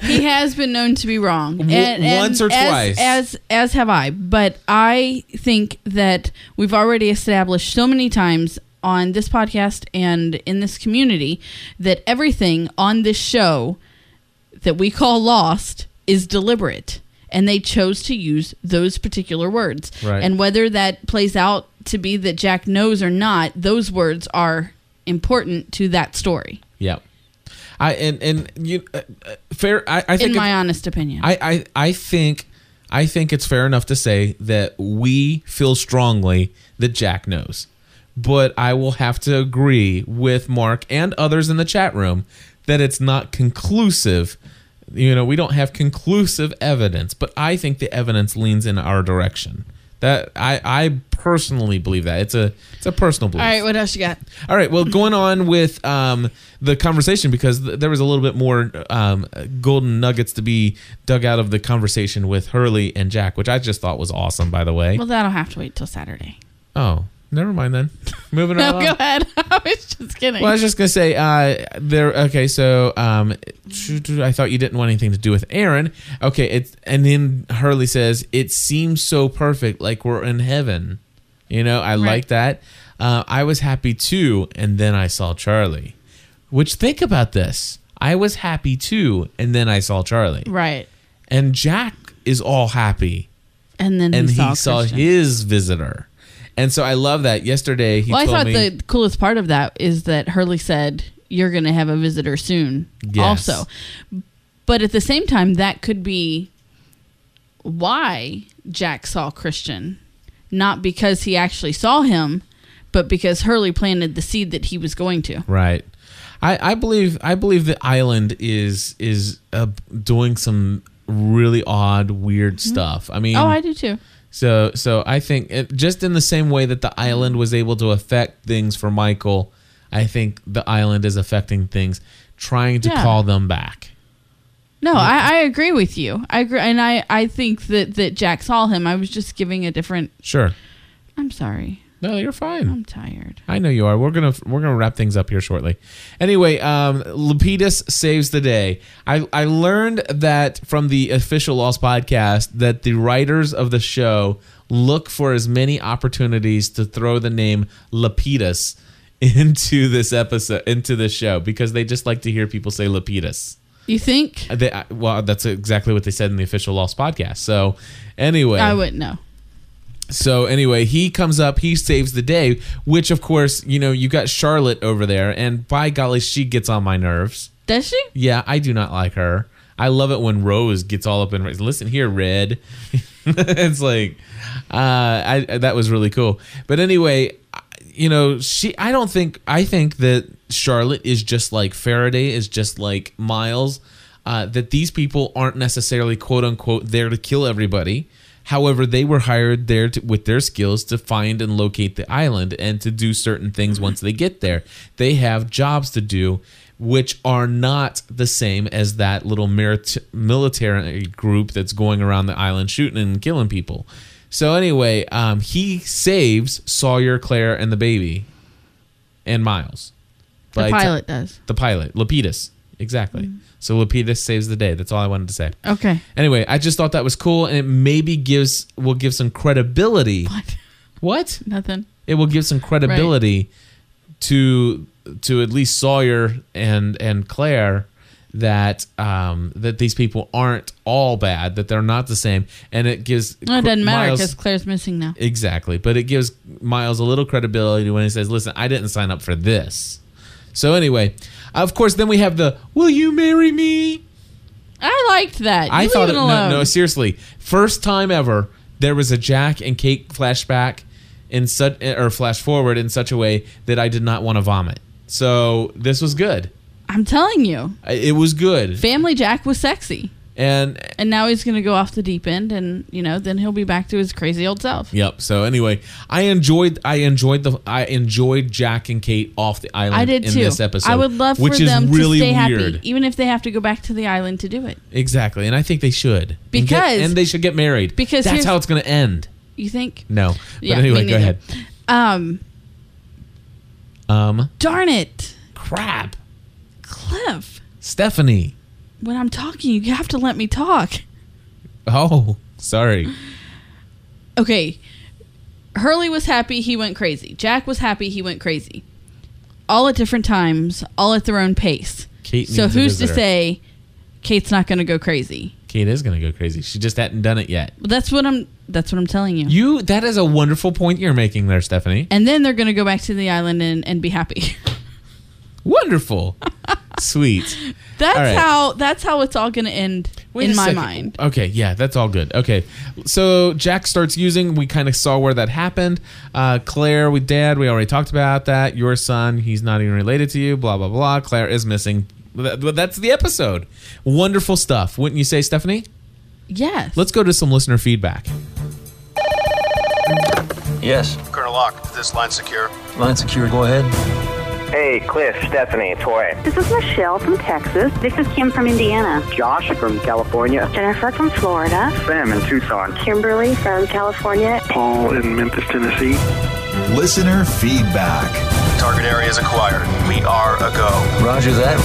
he has been known to be wrong, W- once or as, twice. as as have I. But I think that we've already established so many times on this podcast and in this community that everything on this show that we call lost is deliberate and they chose to use those particular words Right. and whether that plays out to be that jack knows or not those words are important to that story Yeah. I and and you uh, uh, fair. I, I think in my it's- honest opinion I, I I think I think it's fair enough to say that we feel strongly that Jack knows. But I will have to agree with Mark and others in the chat room that it's not conclusive. You know, we don't have conclusive evidence, but I think the evidence leans in our direction. That I I personally believe that. It's a it's a personal belief. all right what else you got All right. Well, going on with um, the conversation because th- there was a little bit more um, golden nuggets to be dug out of the conversation with Hurley and Jack, which I just thought was awesome. By the way. well that'll have to wait till saturday oh, never mind then. Moving right no along. go ahead i was just kidding Well, I was just gonna say, uh, there. Okay, so um, I thought you didn't want anything to do with Aaron. Okay, it's and then Hurley says it seems so perfect, like we're in heaven. You know, I like that. Uh, I was happy too, and then I saw Charlie. Which think about this. I was happy too, and then I saw Charlie. right And Jack is all happy, and then and he saw, he saw Christian. his visitor. And so I love that. Yesterday he well i thought me. the coolest part of that is that hurley said you're gonna have a visitor soon Yes. also but at the same time that could be why jack saw christian not because he actually saw him but because hurley planted the seed that he was going to Right. I, I believe I believe the island is is uh, doing some really odd, weird stuff. I mean, oh i do too so so I think it, just in the same way that the island was able to affect things for Michael, I think the island is affecting things, trying to Yeah. call them back. No, I, I agree with you. I agree, and I, I think that, that Jack saw him. I was just giving a different. Sure. I'm sorry. No, you're fine. I'm tired. I know you are. We're gonna we're gonna wrap things up here shortly. Anyway, um, Lapidus saves the day. I I learned that from the official Lost podcast that the writers of the show look for as many opportunities to throw the name Lapidus into this episode into this show because they just like to hear people say Lapidus. You think? They, well, that's exactly what they said in the official Lost podcast. So, anyway, I wouldn't know. So anyway, he comes up, he saves the day, which of course, you know, you got Charlotte over there, and by golly, she gets on my nerves. Does she? Yeah, I do not like her. I love it when Rose gets all up in. Listen here, Red. it's like, uh, I that was really cool. But anyway, you know, she. I don't think. I think that Charlotte is just like Faraday is just like Miles. Uh, that these people aren't necessarily quote unquote there to kill everybody. However, they were hired there to, with their skills to find and locate the island and to do certain things once they get there. They have jobs to do, which are not the same as that little merit- military group that's going around the island shooting and killing people. So, anyway, um, he saves Sawyer, Claire, and the baby, and Miles. The By t- pilot does. the pilot, Lapidus. Exactly. So Lapidus saves the day. That's all I wanted to say. Okay. Anyway, I just thought that was cool, and it maybe gives will give some credibility. What? What? Nothing. It will give some credibility to to at least Sawyer and and Claire that um that these people aren't all bad, that they're not the same, and it gives No, it doesn't matter because Claire's missing now. Exactly. But it gives Miles a little credibility when he says, listen, I didn't sign up for this. So, anyway, of course, then we have the, will you marry me? I liked that. You I thought, it it, no, no, seriously. First time ever, there was a Jack and Kate flashback in such, eh, or flash forward in such a way that I did not want to vomit. So, this was good. I'm telling you, It was good. Family Jack was sexy, And and now he's gonna go off the deep end, and you know, then he'll be back to his crazy old self. Yep. So anyway, I enjoyed I enjoyed the I enjoyed Jack and Kate off the island I did in too. this episode. I would love which for is them really to stay weird. happy, even if they have to go back to the island to do it. Exactly, and I think they should And get- Because- and, they should get married because that's how it's going to end. You think? No, but Yeah, anyway, go ahead. Um, Um, darn it, crap, Cliff. Stephanie. When I'm talking, you have to let me talk. Oh, sorry. Okay, Hurley was happy. He went crazy. Jack was happy. He went crazy. All at different times, all at their own pace. Kate. So who's to say Kate's not going to go crazy? Kate is going to go crazy? She just hadn't done it yet. Well, that's what I'm. That's what I'm telling you. You. That is a wonderful point you're making there, Stephanie. and then they're going to go back to the island and, and be happy. Wonderful. Sweet. that's All right. how. That's how it's all going to end Wait in my second. mind. Okay, yeah, that's all good. Okay, so Jack starts using. We kind of saw where that happened. Uh, Claire with Dad, we already talked about that. Your son, he's not even related to you. Blah blah blah. Claire is missing. That's the episode. Wonderful stuff, wouldn't you say, Stephanie? Yes. Let's go to some listener feedback. Yes. Colonel Locke, is this line secure? Line secure, go ahead. Hey, Cliff, Stephanie, Toy. This is Michelle from Texas. This is Kim from Indiana. Josh from California. Jennifer from Florida. Sam in Tucson. Kimberly from California. Paul in Memphis, Tennessee. Listener feedback. Target area is acquired. We are a go. Roger that.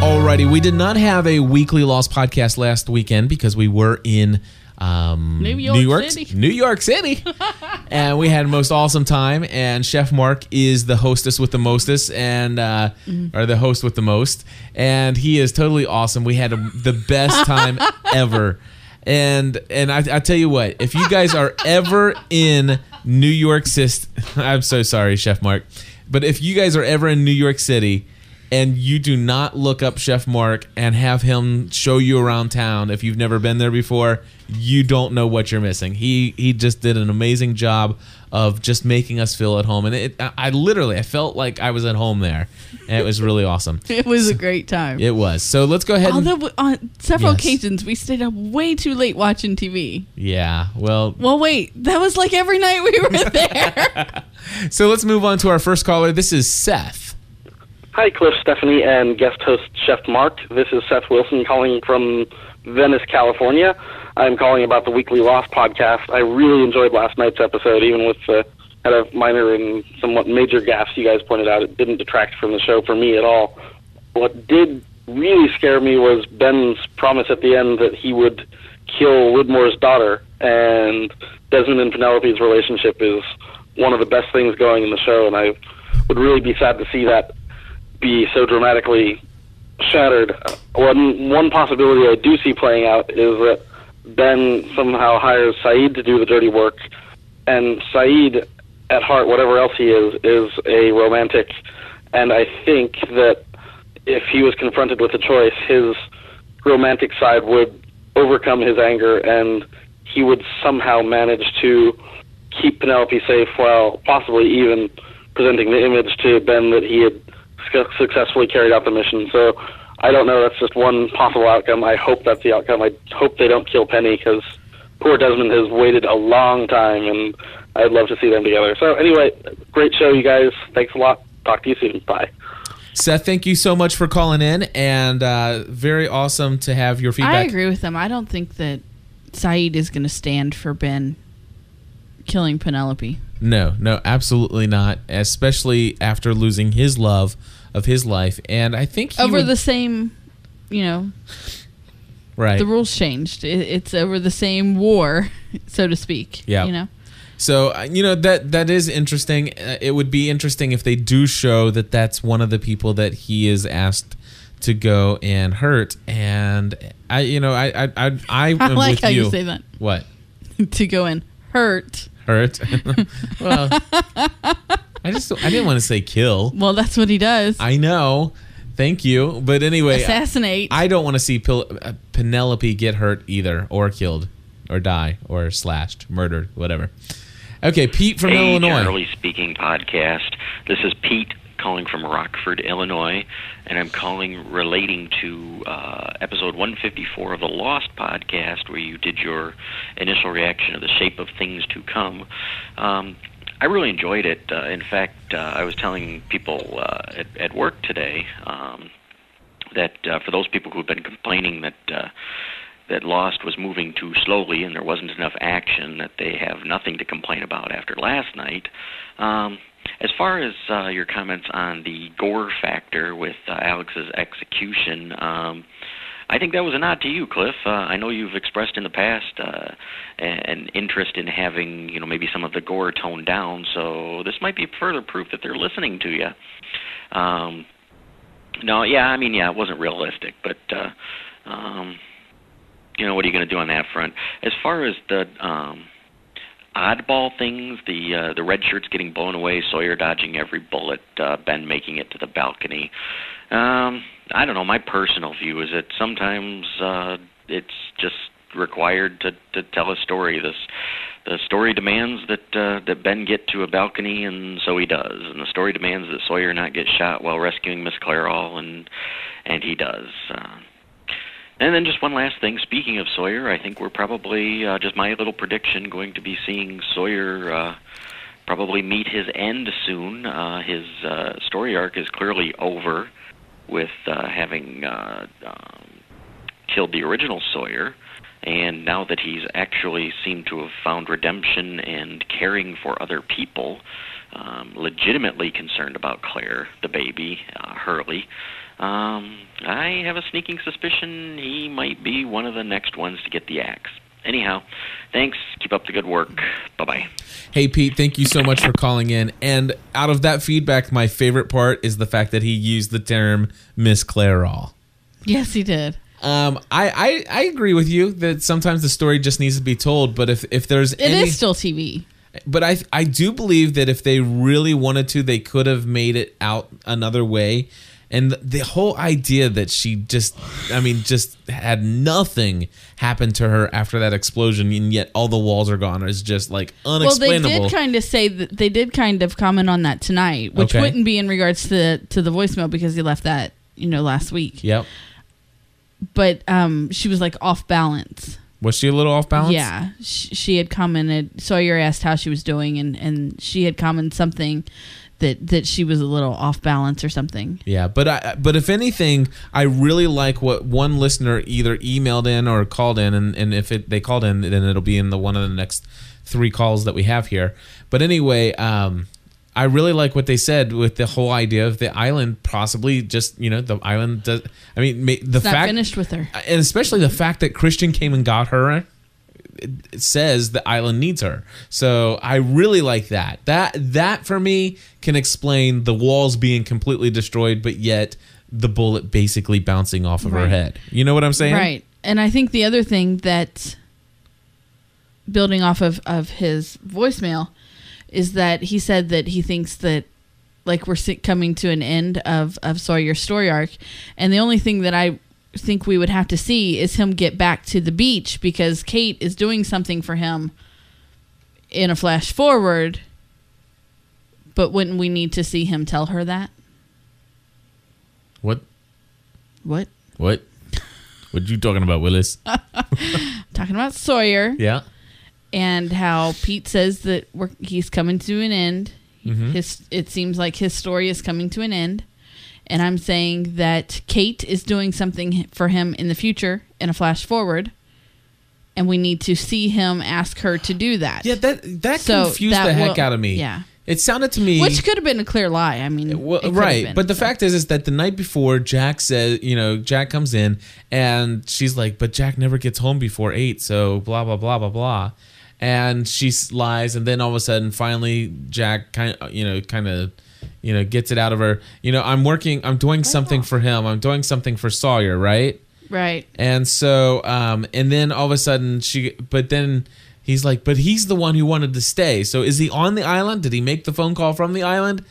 Alrighty, we did not have a weekly Lost podcast last weekend because we were in um, New York City. New York City, and we had a most awesome time. And Chef Mark is the hostess with the mostest, and uh, Mm-hmm. or the host with the most, and he is totally awesome. We had a, the best time ever. And and I, I tell you what, if you guys are ever in New York City, I'm so sorry, Chef Mark, but if you guys are ever in New York City and you do not look up Chef Mark and have him show you around town if you've never been there before, you don't know what you're missing. He he just did an amazing job of just making us feel at home, and it, I, I literally I felt like I was at home there, and it was really awesome. it was a great time. It was. So let's go ahead. and, Although on several Yes. occasions we stayed up way too late watching TV. yeah. Well, Well, wait, that was like every night we were there. so let's move on to our first caller. This is Seth. Hi, Cliff, Stephanie, and guest host Chef Mark. This is Seth Wilson calling from Venice, California. I'm calling about the Weekly Lost podcast. I really enjoyed last night's episode, even with the had a minor and somewhat major gaffes you guys pointed out. It didn't detract from the show for me at all. What did really scare me was Ben's promise at the end that he would kill Widmore's daughter, and Desmond and Penelope's relationship is one of the best things going in the show, and I would really be sad to see that be so dramatically shattered. One one possibility I do see playing out is that Ben somehow hires Sayid to do the dirty work, and Sayid, at heart, whatever else he is, is a romantic, and I think that if he was confronted with a choice, his romantic side would overcome his anger, and he would somehow manage to keep Penelope safe while possibly even presenting the image to Ben that he had su- successfully carried out the mission. So I don't know. That's just one possible outcome. I hope that's the outcome. I hope they don't kill Penny because poor Desmond has waited a long time, and I'd love to see them together. So anyway, great show, you guys. Thanks a lot. Talk to you soon. Bye. Seth, thank you so much for calling in, and uh, very awesome to have your feedback. I agree with them. I don't think that Sayid is going to stand for Ben killing Penelope. No, no, absolutely not. Especially after losing his love of his life, and I think he over would- the same, you know, right. the rules changed. It, it's over the same war, so to speak. Yeah. You know. So uh, you know that that is interesting. Uh, it would be interesting if they do show that that's one of the people that he is asked to go and hurt. And I, you know, I, I, I, I I like with how you. you say that. What to go and hurt. hurt? well, I just I didn't want to say kill. Well, that's what he does. I know. Thank you, but anyway, Assassinate. I don't want to see Pil- uh, Penelope get hurt either, or killed, or die, or slashed, murdered, whatever. Okay, Pete from hey, Illinois. Generally Speaking podcast. This is Pete calling from Rockford, Illinois, and I'm calling relating to uh, episode 154 of the Lost podcast, where you did your initial reaction of the shape of things to come. Um, I really enjoyed it. Uh, in fact, uh, I was telling people uh, at, at work today um, that uh, for those people who have been complaining that uh, that Lost was moving too slowly and there wasn't enough action, that they have nothing to complain about after last night. Um, as far as uh, your comments on the gore factor with uh, Alex's execution, um, I think that was a nod to you, Cliff. Uh, I know you've expressed in the past uh, an interest in having, you know, maybe some of the gore toned down. So this might be further proof that they're listening to you. Um, no, yeah, I mean, yeah, it wasn't realistic, but uh, um, you know, what are you going to do on that front? As far as the um, oddball things, the uh, the red shirts getting blown away, Sawyer dodging every bullet, uh, Ben making it to the balcony. Um, I don't know. My personal view is that sometimes uh, it's just required to to tell a story. This the story demands that uh, that Ben get to a balcony, and so he does. And the story demands that Sawyer not get shot while rescuing Miss Clairol, and and he does. Uh, and then just one last thing. Speaking of Sawyer, I think we're probably uh, just my little prediction going to be seeing Sawyer uh, probably meet his end soon. Uh, his uh, story arc is clearly over with uh, having uh, um, killed the original Sawyer, and now that he's actually seemed to have found redemption and caring for other people, um, legitimately concerned about Claire, the baby, uh, Hurley. Um, I have a sneaking suspicion he might be one of the next ones to get the axe. Anyhow, thanks. Keep up the good work. Bye bye. Hey Pete, thank you so much for calling in. And out of that feedback, my favorite part is the fact that he used the term Miss Clairol. Yes, he did. Um, I, I I agree with you that sometimes the story just needs to be told. But if if there's It is any, still TV. but I I do believe that if they really wanted to, they could have made it out another way. And the, whole idea that she just, I mean, just had nothing happen to her after that explosion, and yet all the walls are gone is just like unexplainable Well, they did kind of say that they did kind of comment on that tonight, which Okay. wouldn't be in regards to the, to the voicemail because he left that you know last week. yep. But um, she was like off balance. Was she a little off balance? Yeah, she, she had commented. Sawyer asked how she was doing, and and she had commented something that that she was a little off balance or something. Yeah, but I but if anything, I really like what one listener either emailed in or called in, and, and if it they called in, then it'll be in the one of the next three calls that we have here. But anyway, um, I really like what they said with the whole idea of the island possibly just you know the island does. I mean, the It's fact finished with her. and especially the fact that Christian came and got her says the island needs her. So I really like that. That that for me can explain the walls being completely destroyed, but yet the bullet basically bouncing off of her head. You know what I'm saying? Right. And I think the other thing that building off of, of his voicemail is that he said that he thinks that like we're coming to an end of, of Sawyer's story arc. And the only thing that I think we would have to see is him get back to the beach because Kate is doing something for him in a flash forward. But wouldn't we need to see him tell her that? What? What? What? What are you talking about, Willis? Talking about Sawyer. yeah. and how Pete says that we're, he's coming to an end. Mhm. His it seems like his story is coming to an end, and I'm saying that Kate is doing something for him in the future in a flash forward, and we need to see him ask her to do that. Yeah, that that So confused that the heck will- out of me. Yeah, It sounded to me which could have been a clear lie. I mean, Well, right, been, but the so. fact is, is that the night before, Jack says, you know, Jack comes in and she's like, "But Jack never gets home before eight, so blah blah blah blah blah," and she lies, and then all of a sudden, finally, Jack kind of, you know, kind of, you know, gets it out of her. You know, I'm working, I'm doing something for him, I'm doing something for Sawyer, right? right. And so, um, and then all of a sudden she, but then he's like, but he's the one who wanted to stay. So is he on the island? Did he make the phone call from the island?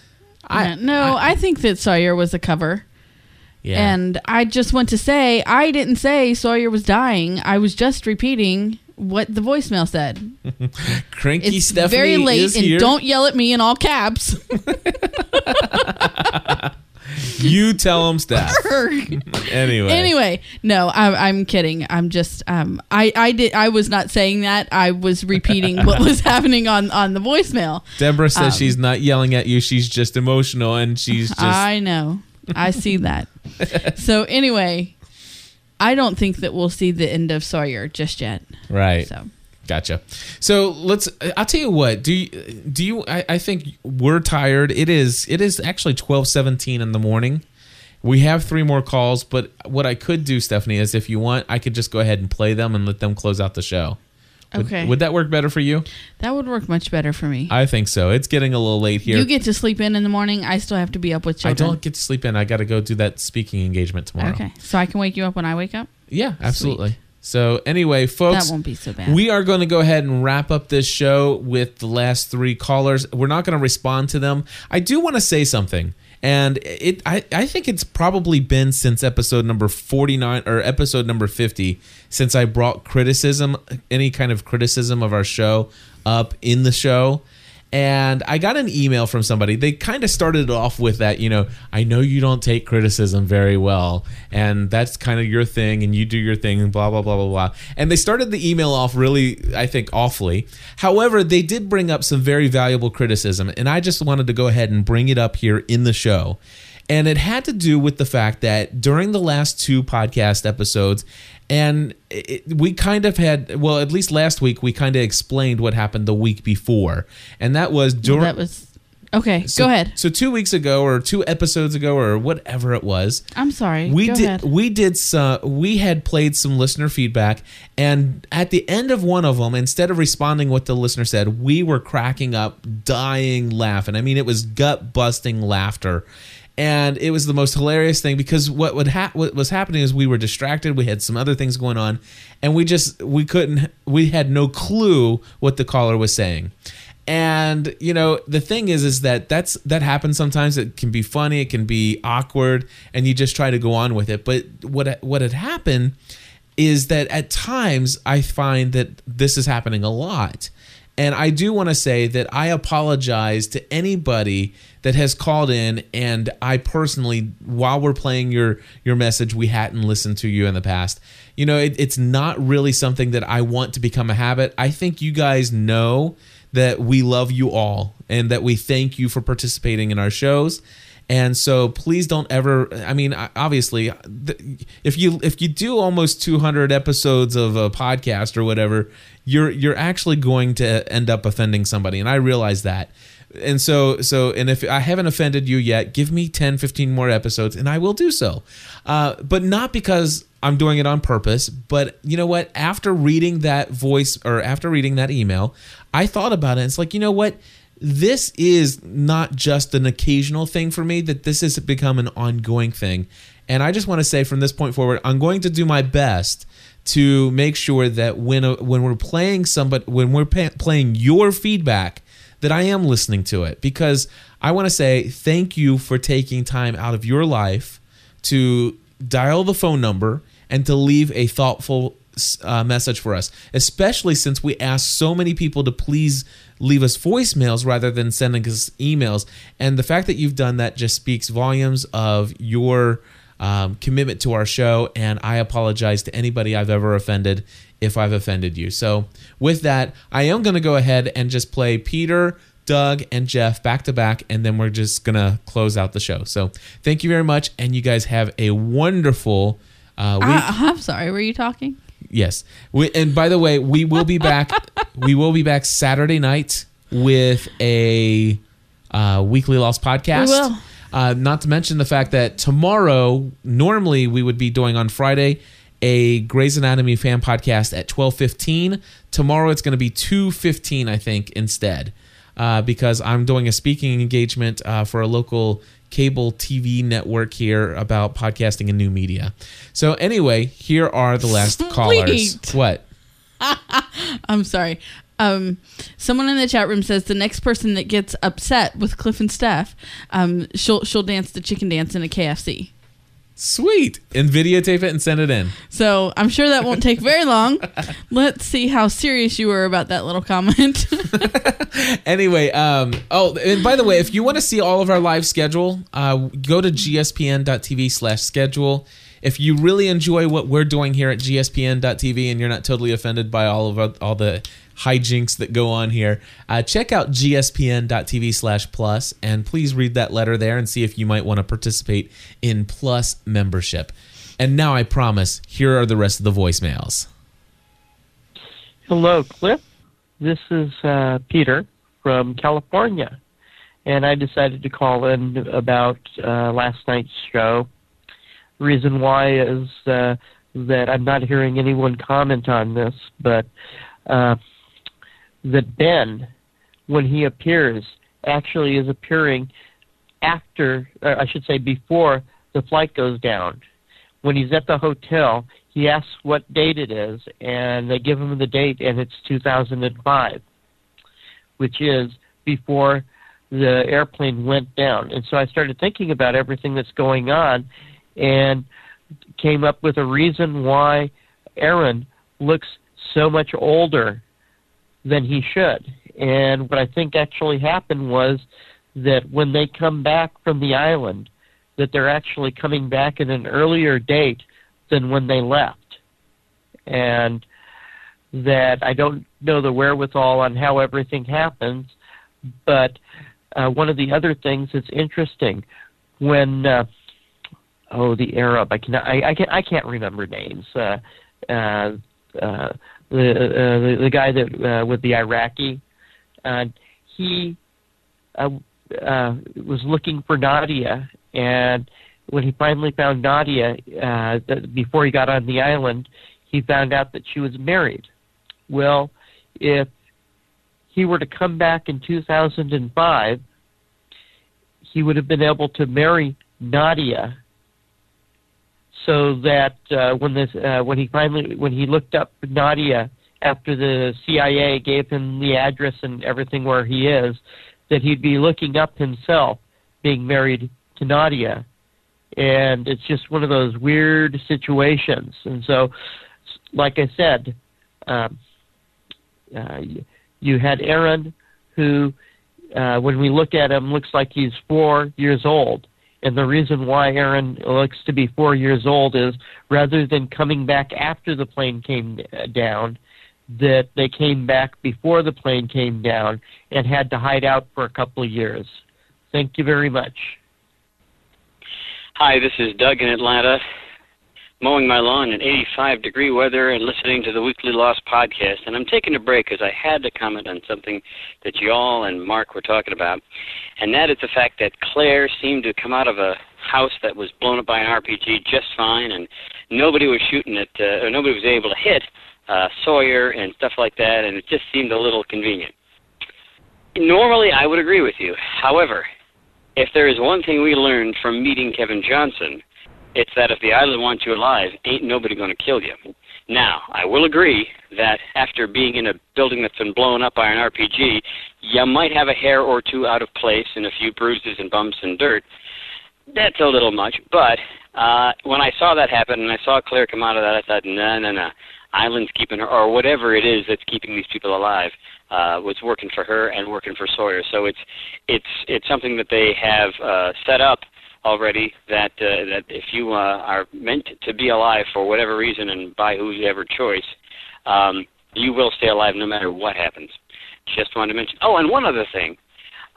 Yeah, no, I, think that Sawyer was a cover. Yeah. And I just want to say, I didn't say Sawyer was dying. I was just repeating what the voicemail said. Cranky It's Stephanie very late, is and here. don't yell at me in all caps. you tell him, Steph. anyway. anyway, no, I, I'm kidding. I'm just, um, I, I did, I was not saying that. I was repeating what was happening on on the voicemail. Deborah says Um, she's not yelling at you. She's just emotional, and she's just I know. I see that. so anyway, I don't think that we'll see the end of Sawyer just yet. right. So Gotcha. So let's. I'll tell you what. Do you? Do you? I, I think we're tired. It is. It is actually twelve seventeen in the morning. We have three more calls, but what I could do, Stephanie, is if you want, I could just go ahead and play them and let them close out the show. Okay. Would that work better for you? that would work much better for me. I think so. It's getting a little late here. You get to sleep in in the morning. I still have to be up with you. I children. don't get to sleep in. I got to go do that speaking engagement tomorrow. Okay, so I can wake you up when I wake up. Yeah, absolutely. So anyway, folks, That won't be so bad. We are going to go ahead and wrap up this show with the last three callers. We're not going to respond to them. I do want to say something. And it I, I think it's probably been since episode number 49 or episode number 50 since I brought criticism any kind of criticism of our show up in the show. And I got an email from somebody. They kind of started off with that, you know, I know you don't take criticism very well, and that's kind of your thing, and you do your thing, and blah, blah, blah, blah, blah. And they started the email off really, I think, awfully. However, they did bring up some very valuable criticism, and I just wanted to go ahead and bring it up here in the show. And it had to do with the fact that during the last two podcast episodes, and it, we kind of had, well, at least last week, we kind of explained what happened the week before. And that was during. that was okay. so- go ahead. So two weeks ago, or two episodes ago, or whatever it was, I'm sorry. we go did ahead. we did some we had played some listener feedback and at the end of one of them instead of responding what the listener said we were cracking up dying laughing i mean it was gut busting laughter and it was the most hilarious thing because what would ha- what was happening is we were distracted. We had some other things going on. And we just we couldn't we had no clue what the caller was saying. And you know the thing is is that that's that happens sometimes. It can be funny. It can be awkward. And you just try to go on with it. But what what had happened is that at times i find that this is happening a lot and i do want to say that i apologize to anybody that has called in and i personally while we're playing your your message we hadn't listened to you in the past you know it, it's not really something that i want to become a habit i think you guys know that we love you all and that we thank you for participating in our shows. And so please don't ever I mean obviously if you if you do almost 200 episodes of a podcast or whatever you're you're actually going to end up offending somebody and I realize that. And so so and if I haven't offended you yet, give me 10 15 more episodes and I will do so. Uh, but not because I'm doing it on purpose, but you know what? After reading that voice or after reading that email, I thought about it. It's like, you know what? This is not just an occasional thing for me, that this has become an ongoing thing. And I just want to say from this point forward, I'm going to do my best to make sure that when a, when we're playing somebody when we're playing your feedback that I am listening to it because I want to say thank you for taking time out of your life to dial the phone number and to leave a thoughtful uh, message for us, especially since we ask so many people to please leave us voicemails rather than sending us emails. And the fact that you've done that just speaks volumes of your um, commitment to our show. And I apologize to anybody I've ever offended if I've offended you. So, with that, I am going to go ahead and just play Peter. Doug and Jeff back to back, and then we're just gonna close out the show. So, thank you very much, and you guys have a wonderful uh, week. I, I'm sorry. Were you talking? Yes. We, and by the way, we will be back. we will be back Saturday night with a uh, weekly lost podcast. We will. Uh, not to mention the fact that tomorrow, normally we would be doing on Friday a Grey's Anatomy fan podcast at twelve fifteen. Tomorrow it's going to be two fifteen, I think, instead, uh, because I'm doing a speaking engagement uh, for a local cable TV network here about podcasting and new media. So anyway, here are the last callers. What? I'm sorry. Um, someone in the chat room says the next person that gets upset with Cliff and Steph, um, she'll she'll dance the chicken dance in a KFC. Sweet. And videotape it and send it in. So I'm sure that won't take very long. Let's see how serious you were about that little comment. anyway, um, oh, and by the way, if you want to see all of our live schedule, uh, go to gspn.tv slash schedule. If you really enjoy what we're doing here at gspn.tv and you're not totally offended by all of our, all the hijinks that go on here, uh, check out gspn.tv slash plus and please read that letter there and see if you might want to participate in plus membership. And now I promise, here are the rest of the voicemails. Hello, Cliff. This is uh, Peter from California, and I decided to call in about uh, last night's show. Reason why is uh, that I'm not hearing anyone comment on this, but uh, that Ben, when he appears, actually is appearing after, or I should say, before the flight goes down. When he's at the hotel, he asks what date it is, and they give him the date, and it's 2005, which is before the airplane went down. And so I started thinking about everything that's going on, and came up with a reason why Aaron looks so much older than he should. And what I think actually happened was that when they come back from the island, that they're actually coming back at an earlier date than when they left. And that I don't know the wherewithal on how everything happens, but uh, one of the other things that's interesting when uh, oh the Arab I can I I can't I can't remember names. Uh, uh, uh, the, uh, the the guy that uh, with the Iraqi uh, he uh, uh, was looking for Nadia and when he finally found Nadia uh, before he got on the island he found out that she was married. Well if he were to come back in 2005 he would have been able to marry Nadia so that uh, when this uh, when he finally when he looked up Nadia after the CIA gave him the address and everything where he is, that he'd be looking up himself being married to Nadia, and it's just one of those weird situations. And so, like I said, um, uh, you, had Aaron, who, uh, when we look at him, looks like he's four years old. And the reason why Aaron looks to be four years old is rather than coming back after the plane came down, that they came back before the plane came down and had to hide out for a couple of years. Thank you very much. Hi, this is Doug in Atlanta, mowing my lawn in 85 degree weather and listening to the Weekly Lost podcast. And I'm taking a break because I had to comment on something that y'all and Mark were talking about, and that is the fact that Claire seemed to come out of a house that was blown up by an RPG just fine, and nobody was shooting it, uh, or nobody was able to hit uh, Sawyer and stuff like that, and it just seemed a little convenient. Normally, I would agree with you. However, if there is one thing we learned from meeting Kevin Johnson, it's that if the island wants you alive, ain't nobody going to kill you. Now, I will agree that after being in a building that's been blown up by an RPG, you might have a hair or two out of place and a few bruises and bumps and dirt. That's a little much, but uh, when I saw that happen and I saw Claire come out of that, I thought, no, no, no. Island's keeping her, or whatever it is that's keeping these people alive, uh, was working for her and working for Sawyer. So it's it's it's something that they have uh, set up already. That uh, that if you uh, are meant to be alive for whatever reason and by whoever choice, um, you will stay alive no matter what happens. Just wanted to mention. Oh, and one other thing.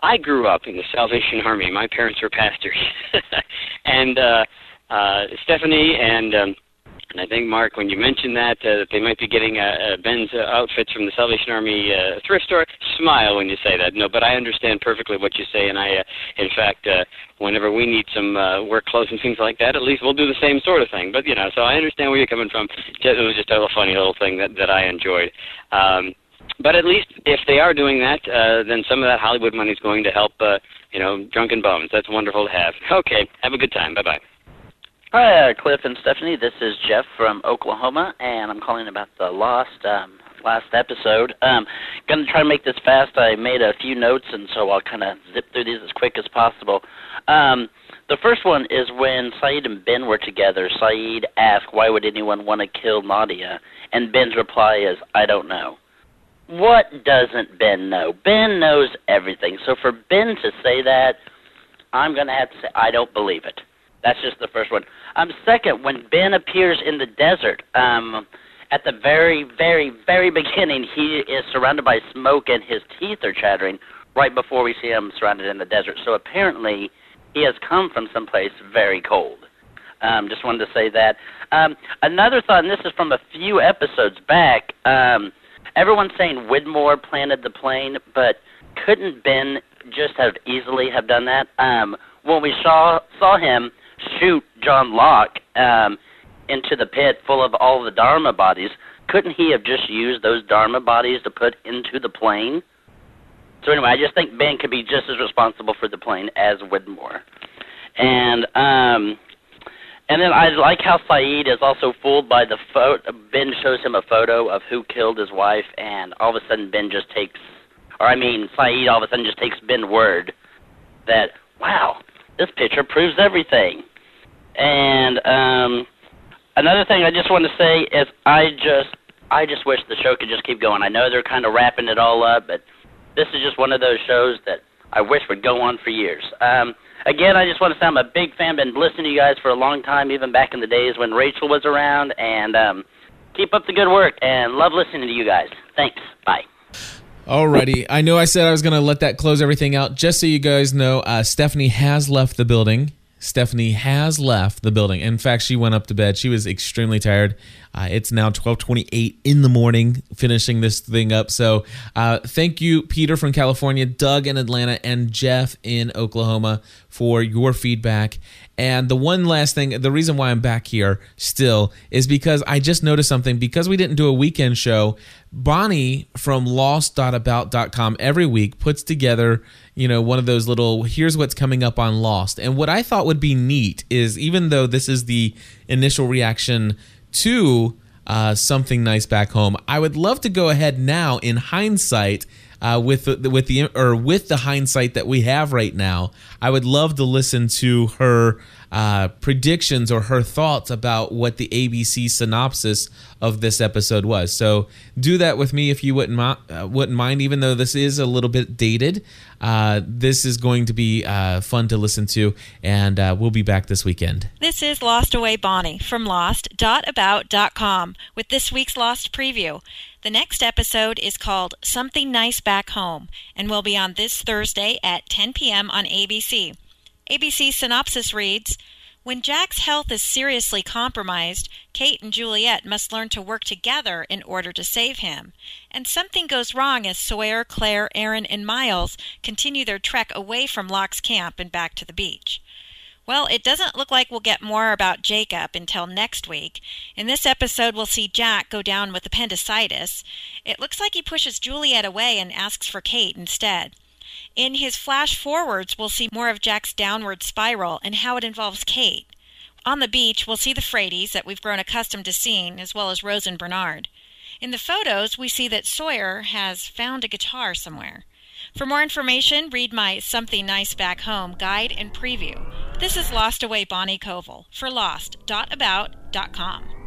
I grew up in the Salvation Army. My parents were pastors, and uh, uh, Stephanie and um, and I think Mark, when you mentioned that uh, that they might be getting uh, uh, Ben's uh, outfits from the Salvation Army uh, thrift store, smile when you say that. No, but I understand perfectly what you say, and I, uh, in fact, uh, whenever we need some uh, work clothes and things like that, at least we'll do the same sort of thing. But you know, so I understand where you're coming from. It was just a funny little thing that that I enjoyed. Um, but at least if they are doing that, uh, then some of that Hollywood money is going to help, uh, you know, Drunken Bones. That's wonderful to have. Okay, have a good time. Bye bye. Hi, uh, Cliff and Stephanie. This is Jeff from Oklahoma, and I'm calling about the Lost um, last episode. Um, gonna try to make this fast. I made a few notes, and so I'll kind of zip through these as quick as possible. Um, the first one is when Sayid and Ben were together. Sayid asked, "Why would anyone want to kill Nadia?" And Ben's reply is, "I don't know." What doesn't Ben know? Ben knows everything. So for Ben to say that, I'm gonna have to say I don't believe it. That's just the first one. Um, second, when Ben appears in the desert, um, at the very, very, very beginning, he is surrounded by smoke and his teeth are chattering right before we see him surrounded in the desert. So apparently, he has come from someplace very cold. Um, just wanted to say that. Um, another thought, and this is from a few episodes back. Um, everyone's saying Widmore planted the plane, but couldn't Ben just have easily have done that? Um, when we saw saw him shoot John Locke um, into the pit full of all the Dharma bodies, couldn't he have just used those Dharma bodies to put into the plane? So anyway, I just think Ben could be just as responsible for the plane as Widmore. And um and then I like how Sayid is also fooled by the photo. Ben shows him a photo of who killed his wife, and all of a sudden Ben just takes, or I mean Sayid all of a sudden just takes Ben word that wow, this picture proves everything. And um, another thing I just want to say is I just I just wish the show could just keep going. I know they're kind of wrapping it all up, but this is just one of those shows that I wish would go on for years. Um, again, I just want to say I'm a big fan. Been listening to you guys for a long time, even back in the days when Rachel was around. And um, keep up the good work, and love listening to you guys. Thanks. Bye. Alrighty, I know I said I was to let that close everything out. Just so you guys know, uh, Stephanie has left the building. Stephanie has left the building. In fact, she went up to bed. She was extremely tired. Uh, it's now 12:28 in the morning, finishing this thing up. So, uh, thank you, Peter from California, Doug in Atlanta, and Jeff in Oklahoma for your feedback. And the one last thing, the reason why I'm back here still is because I just noticed something. Because we didn't do a weekend show, Bonnie from lost.about.com every week puts together, you know, one of those little here's what's coming up on Lost. And what I thought would be neat is even though this is the initial reaction to uh, something nice back home, I would love to go ahead now in hindsight. Uh, with the, with the or with the hindsight that we have right now, I would love to listen to her uh, predictions or her thoughts about what the ABC synopsis of this episode was. So do that with me if you wouldn't uh, wouldn't mind, even though this is a little bit dated. Uh, this is going to be uh, fun to listen to, and uh, we'll be back this weekend. This is Lost Away Bonnie from Lost.about.com with this week's Lost preview. The next episode is called Something Nice Back Home and will be on this Thursday at 10 p.m. on ABC. ABC synopsis reads When Jack's health is seriously compromised, Kate and Juliet must learn to work together in order to save him. And something goes wrong as Sawyer, Claire, Aaron, and Miles continue their trek away from Locke's camp and back to the beach. Well, it doesn't look like we'll get more about Jacob until next week. In this episode, we'll see Jack go down with appendicitis. It looks like he pushes Juliet away and asks for Kate instead. In his flash forwards, we'll see more of Jack's downward spiral and how it involves Kate. On the beach, we'll see the Frady's that we've grown accustomed to seeing, as well as Rose and Bernard. In the photos, we see that Sawyer has found a guitar somewhere. For more information, read my Something Nice Back Home guide and preview. This is Lost Away Bonnie Koval for lost.about.com.